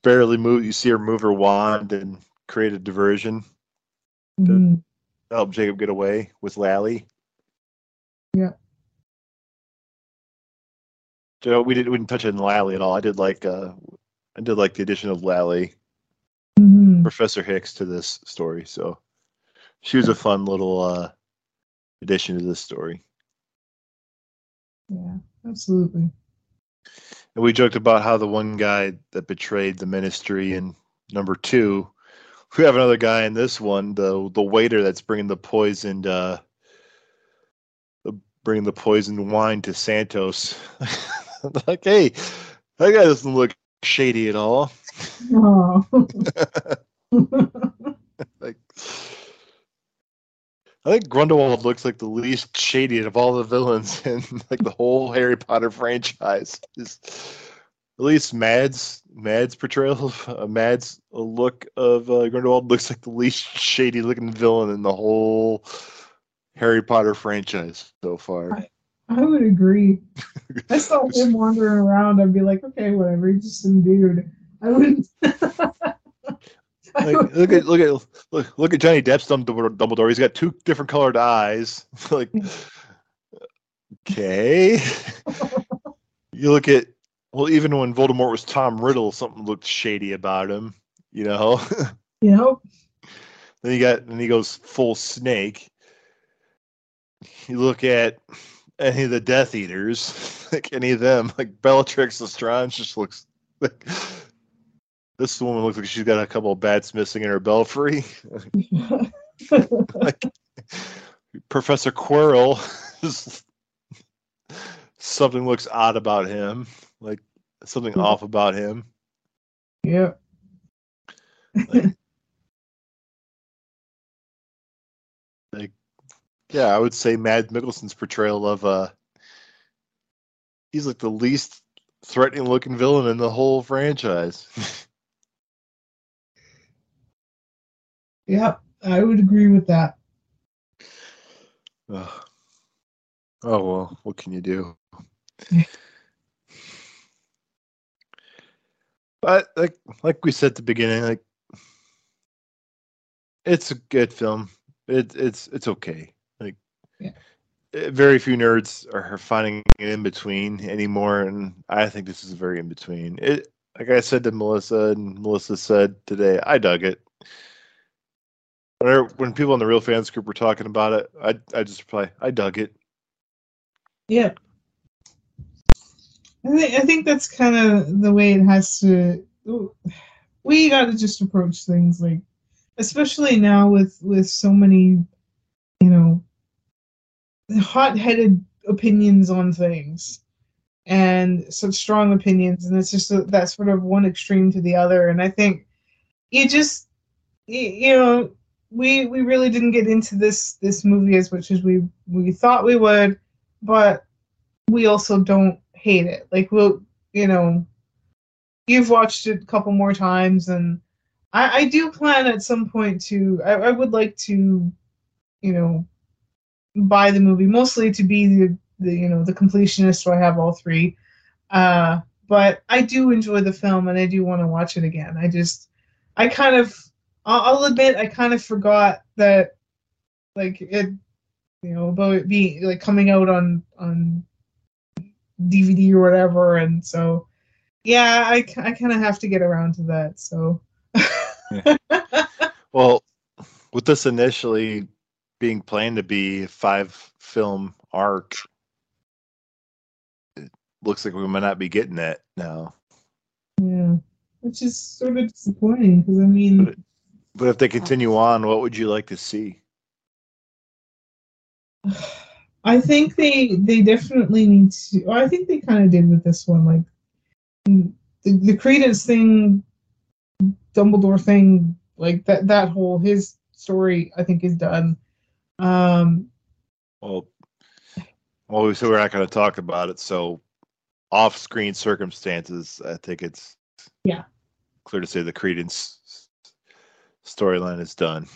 Speaker 2: barely move. You see her move her wand and create a diversion
Speaker 4: Mhm.
Speaker 2: to help Jacob get away with Lally.
Speaker 4: Yeah.
Speaker 2: So we didn't we didn't touch on Lally at all. I did like uh, I did like the addition of Lally.
Speaker 4: Mhm.
Speaker 2: Professor Hicks to this story. So she was a fun little uh, addition to this story.
Speaker 4: yeah absolutely
Speaker 2: And we joked about how the one guy that betrayed the ministry in number two, we have another guy in this one, the the waiter that's bringing the poisoned uh, bringing the poisoned wine to Santos. like, hey, that guy doesn't look shady at all.
Speaker 4: Oh
Speaker 2: like I think Grindelwald looks like the least shady of all the villains in like the whole Harry Potter franchise. Just, at least Mads Mads portrayal of uh, Mads look of uh, Grindelwald looks like the least shady looking villain in the whole Harry Potter franchise so far.
Speaker 4: I would agree. I saw him wandering around. I'd be like, okay, whatever. He's just some dude. I wouldn't.
Speaker 2: Like, look at look at look, look at Johnny Depp's Dumbledore. He's got two different colored eyes. like, okay. you look at well, even when Voldemort was Tom Riddle, something looked shady about him. You know.
Speaker 4: you know,
Speaker 2: then you got then he goes full snake. You look at any of the Death Eaters, like any of them, like Bellatrix Lestrange just looks like this woman looks like she's got a couple of bats missing in her belfry. like Professor Quirrell, just something looks odd about him, like something off about him.
Speaker 4: yeah.
Speaker 2: Like, Yeah, I would say Mads Mikkelsen's portrayal of uh he's like the least threatening looking villain in the whole franchise.
Speaker 4: Yeah, I would agree with that.
Speaker 2: Oh well, what can you do? But like like we said at the beginning, like it's a good film. It it's it's okay. Like
Speaker 4: Yeah.
Speaker 2: eh, very few nerds are finding it in between anymore, and I think this is very in between. It like I said to Melissa, and Melissa said today, I dug it. When people in the real fans group were talking about it, I I just reply, I dug it.
Speaker 4: Yeah. I think, I think that's kind of the way it has to. We got to just approach things like, especially now with with so many, you know, hot-headed opinions on things, and such strong opinions, and it's just a, that sort of one extreme to the other. And I think you just, you know, we we really didn't get into this this movie as much as we we thought we would, but we also don't hate it. Like we'll, you know, you've watched it a couple more times, and I, I do plan at some point to. I, I would like to, you know, buy the movie mostly to be the, the you know the completionist. So I have all three. Uh, but I do enjoy the film, and I do want to watch it again. I just, I kind of, I'll, I'll admit, I kind of forgot that, like it, you know, about it being like coming out on on DVD or whatever, and so yeah, I, I kind of have to get around to that. So
Speaker 2: Well, with this initially being planned to be a five film arc, it looks like we might not be getting that now.
Speaker 4: yeah, which is sort of disappointing because I mean,
Speaker 2: But if they continue on, what would you like to see?
Speaker 4: I think they they definitely need to. Well, I think they kind of did with this one, like mm, the, the Credence thing, Dumbledore thing, like that that whole his story. I think is done. Um,
Speaker 2: Well, well, we said we're not going to talk about it. So, off-screen circumstances, I think it's
Speaker 4: Yeah.
Speaker 2: clear to say the Credence storyline is done.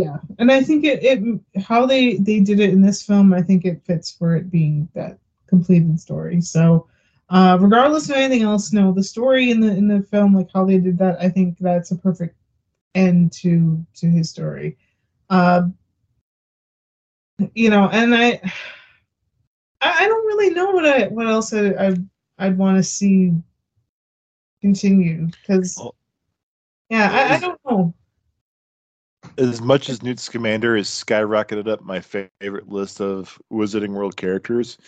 Speaker 4: yeah and i think it, it how they they did it in this film i think it fits for it being that completed story. So uh regardless of anything else no the story in the in the film like how they did that i think that's a perfect end to to his story. Uh you know and i i, I don't really know what i what else i, I i'd want to see continue because
Speaker 2: Well,
Speaker 4: yeah I, I don't know
Speaker 2: As much as Newt Scamander has skyrocketed up my favorite list of Wizarding World characters,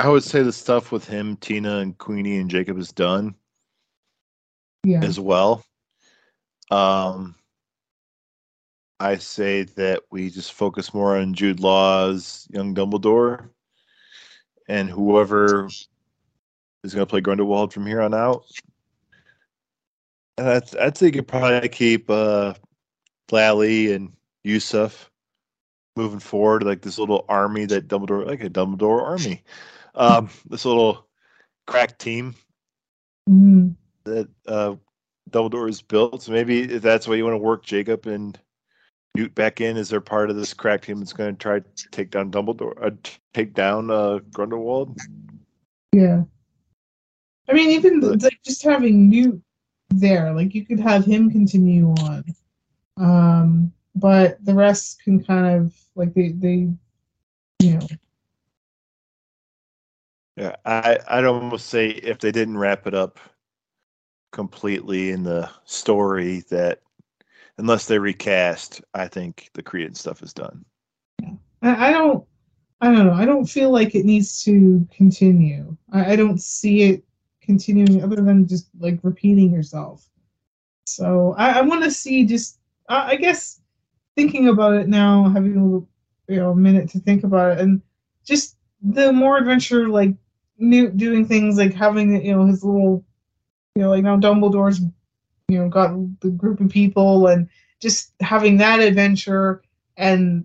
Speaker 2: I would say the stuff with him, Tina, and Queenie and Jacob is done
Speaker 4: yeah
Speaker 2: as well. Um, I say that we just focus more on Jude Law's young Dumbledore, and whoever is going to play Grindelwald from here on out. And I'd, I'd say you could probably keep uh, Lally and Yusuf moving forward, like this little army that Dumbledore, like a Dumbledore army, um, this little crack team
Speaker 4: Mhm.
Speaker 2: that uh, Dumbledore has built. So maybe if that's why you want to work Jacob and Newt back in, is they're part of this crack team that's going to try to take down Dumbledore, uh, take down uh, Grindelwald.
Speaker 4: Yeah. I mean, even like just having Newt there, like you could have him continue on, um, but the rest can kind of like they they, you know,
Speaker 2: Yeah, I I'd almost say if they didn't wrap it up completely in the story, that unless they recast, I think the Credence stuff is done. Yeah.
Speaker 4: I, I don't, I don't know, I don't feel like it needs to continue. I, I don't see it continuing other than just like repeating yourself. So I, I want to see just, I I guess, thinking about it now, having a little, you know, a minute to think about it, and just the more adventure, like Newt doing things like having, you know, his little, you know, like now Dumbledore's, you know, got the group of people, and just having that adventure and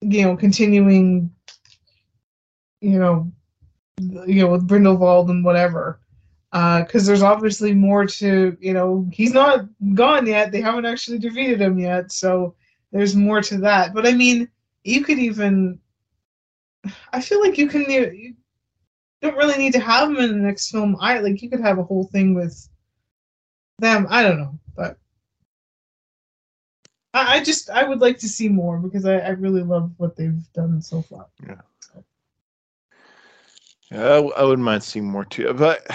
Speaker 4: you know continuing you know you know with Grindelwald and whatever Uh, because there's obviously more to you know he's not gone yet they haven't actually defeated him yet so there's more to that but I mean you could even I feel like you can you, don't really need to have them in the next film. I like you could have a whole thing with them. I don't know, but I, I just I would like to see more because I, I really love what they've done so far.
Speaker 2: Yeah. Yeah, I wouldn't mind seeing more too, but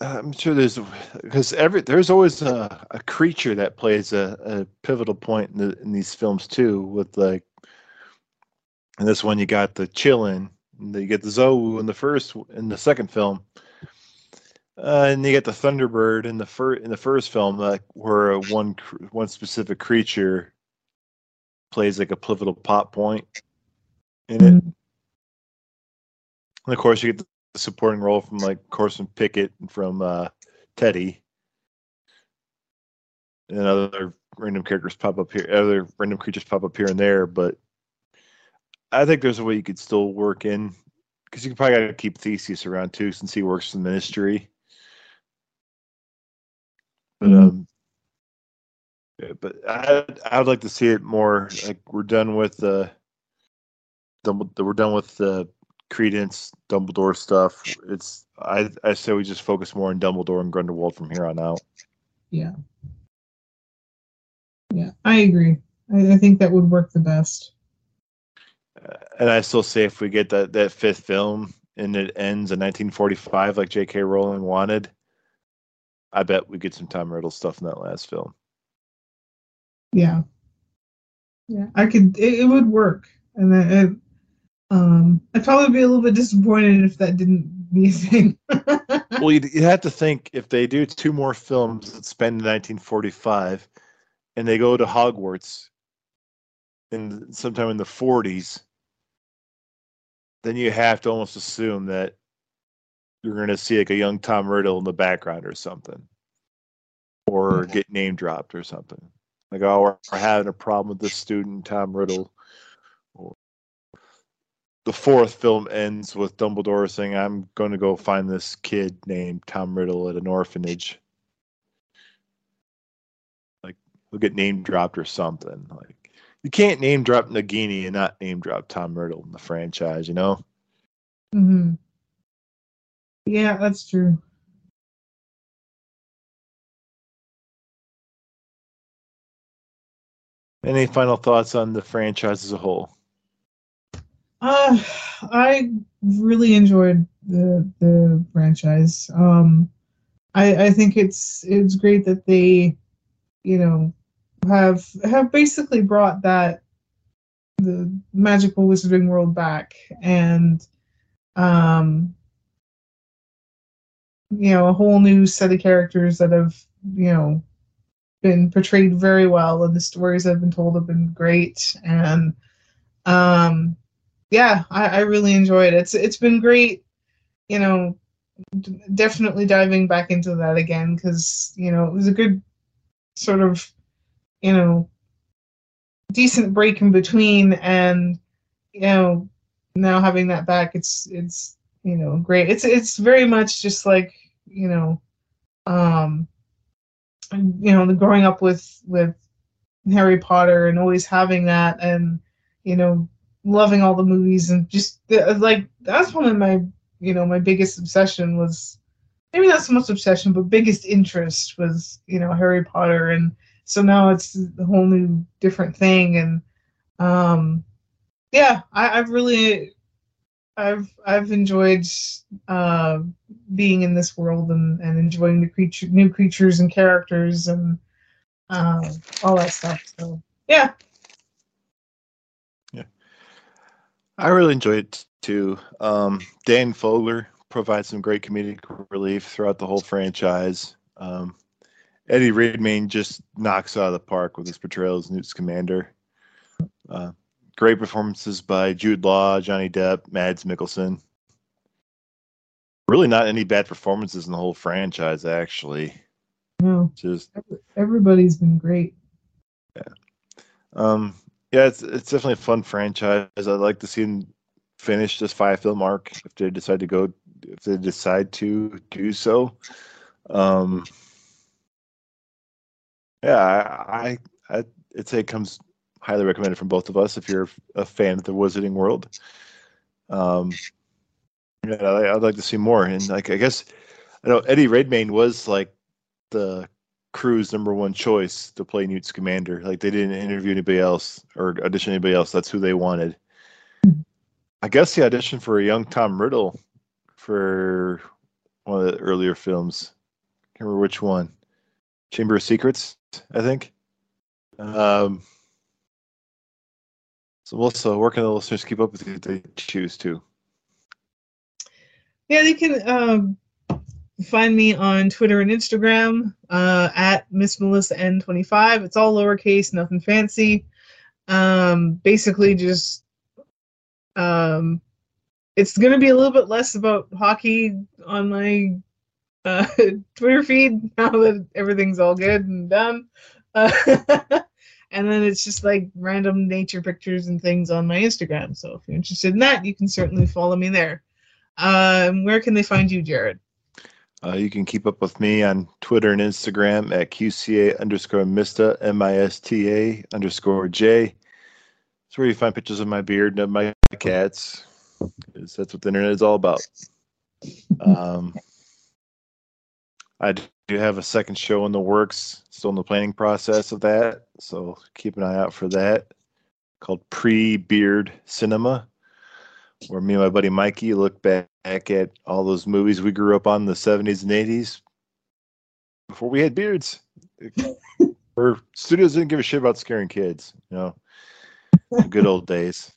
Speaker 2: I'm sure there's because every there's always a, a creature that plays a, a pivotal point in, the, in these films too. With like, in this one you got the and you get the Zou in the first in the second film, uh, and you get the Thunderbird in the first in the first film, like where one one specific creature plays like a pivotal pop point in it.
Speaker 4: Mhm.
Speaker 2: And of course, you get the supporting role from like Corson Pickett and from uh, Teddy, and other random characters pop up here. Other random creatures pop up here and there, but I think there's a way you could still work in because you probably got to keep Theseus around too, since he works in the Ministry. But
Speaker 4: Mhm.
Speaker 2: um, yeah, but I I would like to see it more like we're done with the. Dumbledore, we're done with the Credence Dumbledore stuff. It's I I say we just focus more on Dumbledore and Grindelwald from here on out.
Speaker 4: Yeah. Yeah, I agree. I, I think that would work the best.
Speaker 2: Uh, and I still say if we get that that fifth film and it ends in 1945 like J.K. Rowling wanted, I bet we get some Tom Riddle stuff in that last film.
Speaker 4: Yeah. Yeah, I could. It, it would work, and it, um, I'd probably be a little bit disappointed if that didn't be a thing.
Speaker 2: well, you'd, you'd have to think if they do two more films that spend 1945, and they go to Hogwarts in sometime in the 40s, then you have to almost assume that you're going to see like a young Tom Riddle in the background or something, or
Speaker 4: Yeah.
Speaker 2: get name dropped or something. Like, oh, we're we're having a problem with this student, Tom Riddle. Or the fourth film ends with Dumbledore saying, I'm going to go find this kid named Tom Riddle at an orphanage. Like, he'll get name dropped or something. Like, you can't name drop Nagini and not name drop Tom Riddle in the franchise, you know?
Speaker 4: hmm Yeah, that's true.
Speaker 2: Any final thoughts on the franchise as a whole?
Speaker 4: Uh, I really enjoyed the the franchise. Um, I I think it's it's great that they, you know, have have basically brought that the magical wizarding world back and um you know a whole new set of characters that have you know been portrayed very well and the stories that have been told have been great and um yeah I, I really enjoyed it. It's it's been great you know d- definitely diving back into that again because you know it was a good sort of you know decent break in between and you know now having that back it's it's you know great. It's it's very much just like you know um you know the growing up with with harry potter and always having that and you know loving all the movies and just like that's one of my you know my biggest obsession was maybe not so much obsession but biggest interest was you know harry potter. And so now it's a whole new different thing. And um yeah I, i've really i've i've enjoyed uh being in this world and, and enjoying the creature new creatures and characters and um all that stuff. So yeah
Speaker 2: I really enjoyed it too. Um, Dan Fogler provides some great comedic relief throughout the whole franchise. Um, Eddie Redmayne just knocks out of the park with his portrayal as Newt Scamander. Uh, great performances by Jude Law, Johnny Depp, Mads Mikkelsen. Really, not any bad performances in the whole franchise, actually.
Speaker 4: no
Speaker 2: Just
Speaker 4: everybody's been great Yeah.
Speaker 2: Um, yeah, it's it's definitely a fun franchise. I'd like to see them finish this five film arc if they decide to go if they decide to do so. Um, yeah, I, I I'd say it comes highly recommended from both of us if you're a fan of the Wizarding World. Um, Yeah, I'd like to see more. And like, I guess I know Eddie Redmayne was like the crew's number one choice to play Newt Scamander. Like they didn't interview anybody else or audition anybody else. That's who they wanted. I guess he auditioned for a young Tom Riddle for one of the earlier films. Can't remember which one. Chamber of Secrets, I think. Um, so also, where can the listeners keep up with you if they choose to?
Speaker 4: Yeah, they can um, find me on Twitter and Instagram uh, at Miss Melissa N25. It's all lowercase, nothing fancy. Um, basically, just um, it's going to be a little bit less about hockey on my uh, Twitter feed now that everything's all good and done. Uh, and then it's just like random nature pictures and things on my Instagram. So if you're interested in that, you can certainly follow me there. Um, where can they find you, Jared?
Speaker 2: Uh, you can keep up with me on Twitter and Instagram at QCA underscore Mista, M I S T A underscore J. It's where you find pictures of my beard and of my cats. 'cause that's what the internet is all about. Um, I do have a second show in the works, still in the planning process of that. So keep an eye out for that called Pre Beard Cinema, where me and my buddy Mikey look back at all those movies we grew up on in the 70s and 80s before we had beards. Or studios didn't give a shit about scaring kids, you know, good old days.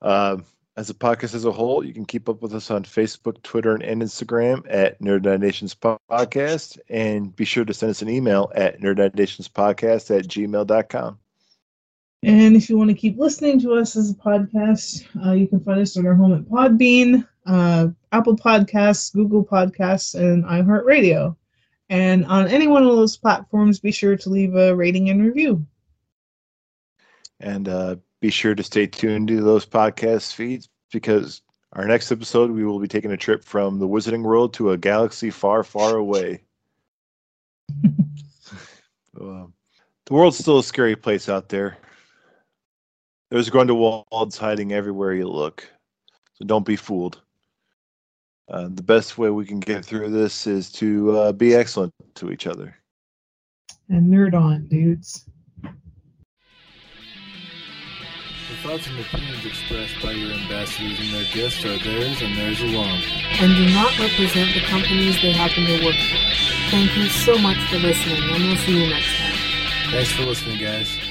Speaker 2: Um, as a podcast as a whole, you can keep up with us on Facebook, Twitter, and Instagram at Nerd Nations Podcast. And be sure to send us an email at nerdnightnationspodcast at gmail.com.
Speaker 4: And if you want to keep listening to us as a podcast, uh, you can find us on our home at Podbean, uh, Apple Podcasts, Google Podcasts, and iHeartRadio. And on any one of those platforms, be sure to leave a rating and review.
Speaker 2: And uh, be sure to stay tuned to those podcast feeds because our next episode, we will be taking a trip from the Wizarding World to a galaxy far, far away. Um, the world's still a scary place out there. There's Grindelwalds hiding everywhere you look. So don't be fooled. Uh, the best way we can get through this is to uh, be excellent to each other.
Speaker 4: And nerd on, dudes.
Speaker 5: The thoughts and opinions expressed by your ambassadors and their guests are theirs and theirs alone.
Speaker 6: and do not represent the companies they happen to work for. Thank you so much for listening, and we'll see you next time.
Speaker 5: Thanks for listening, guys.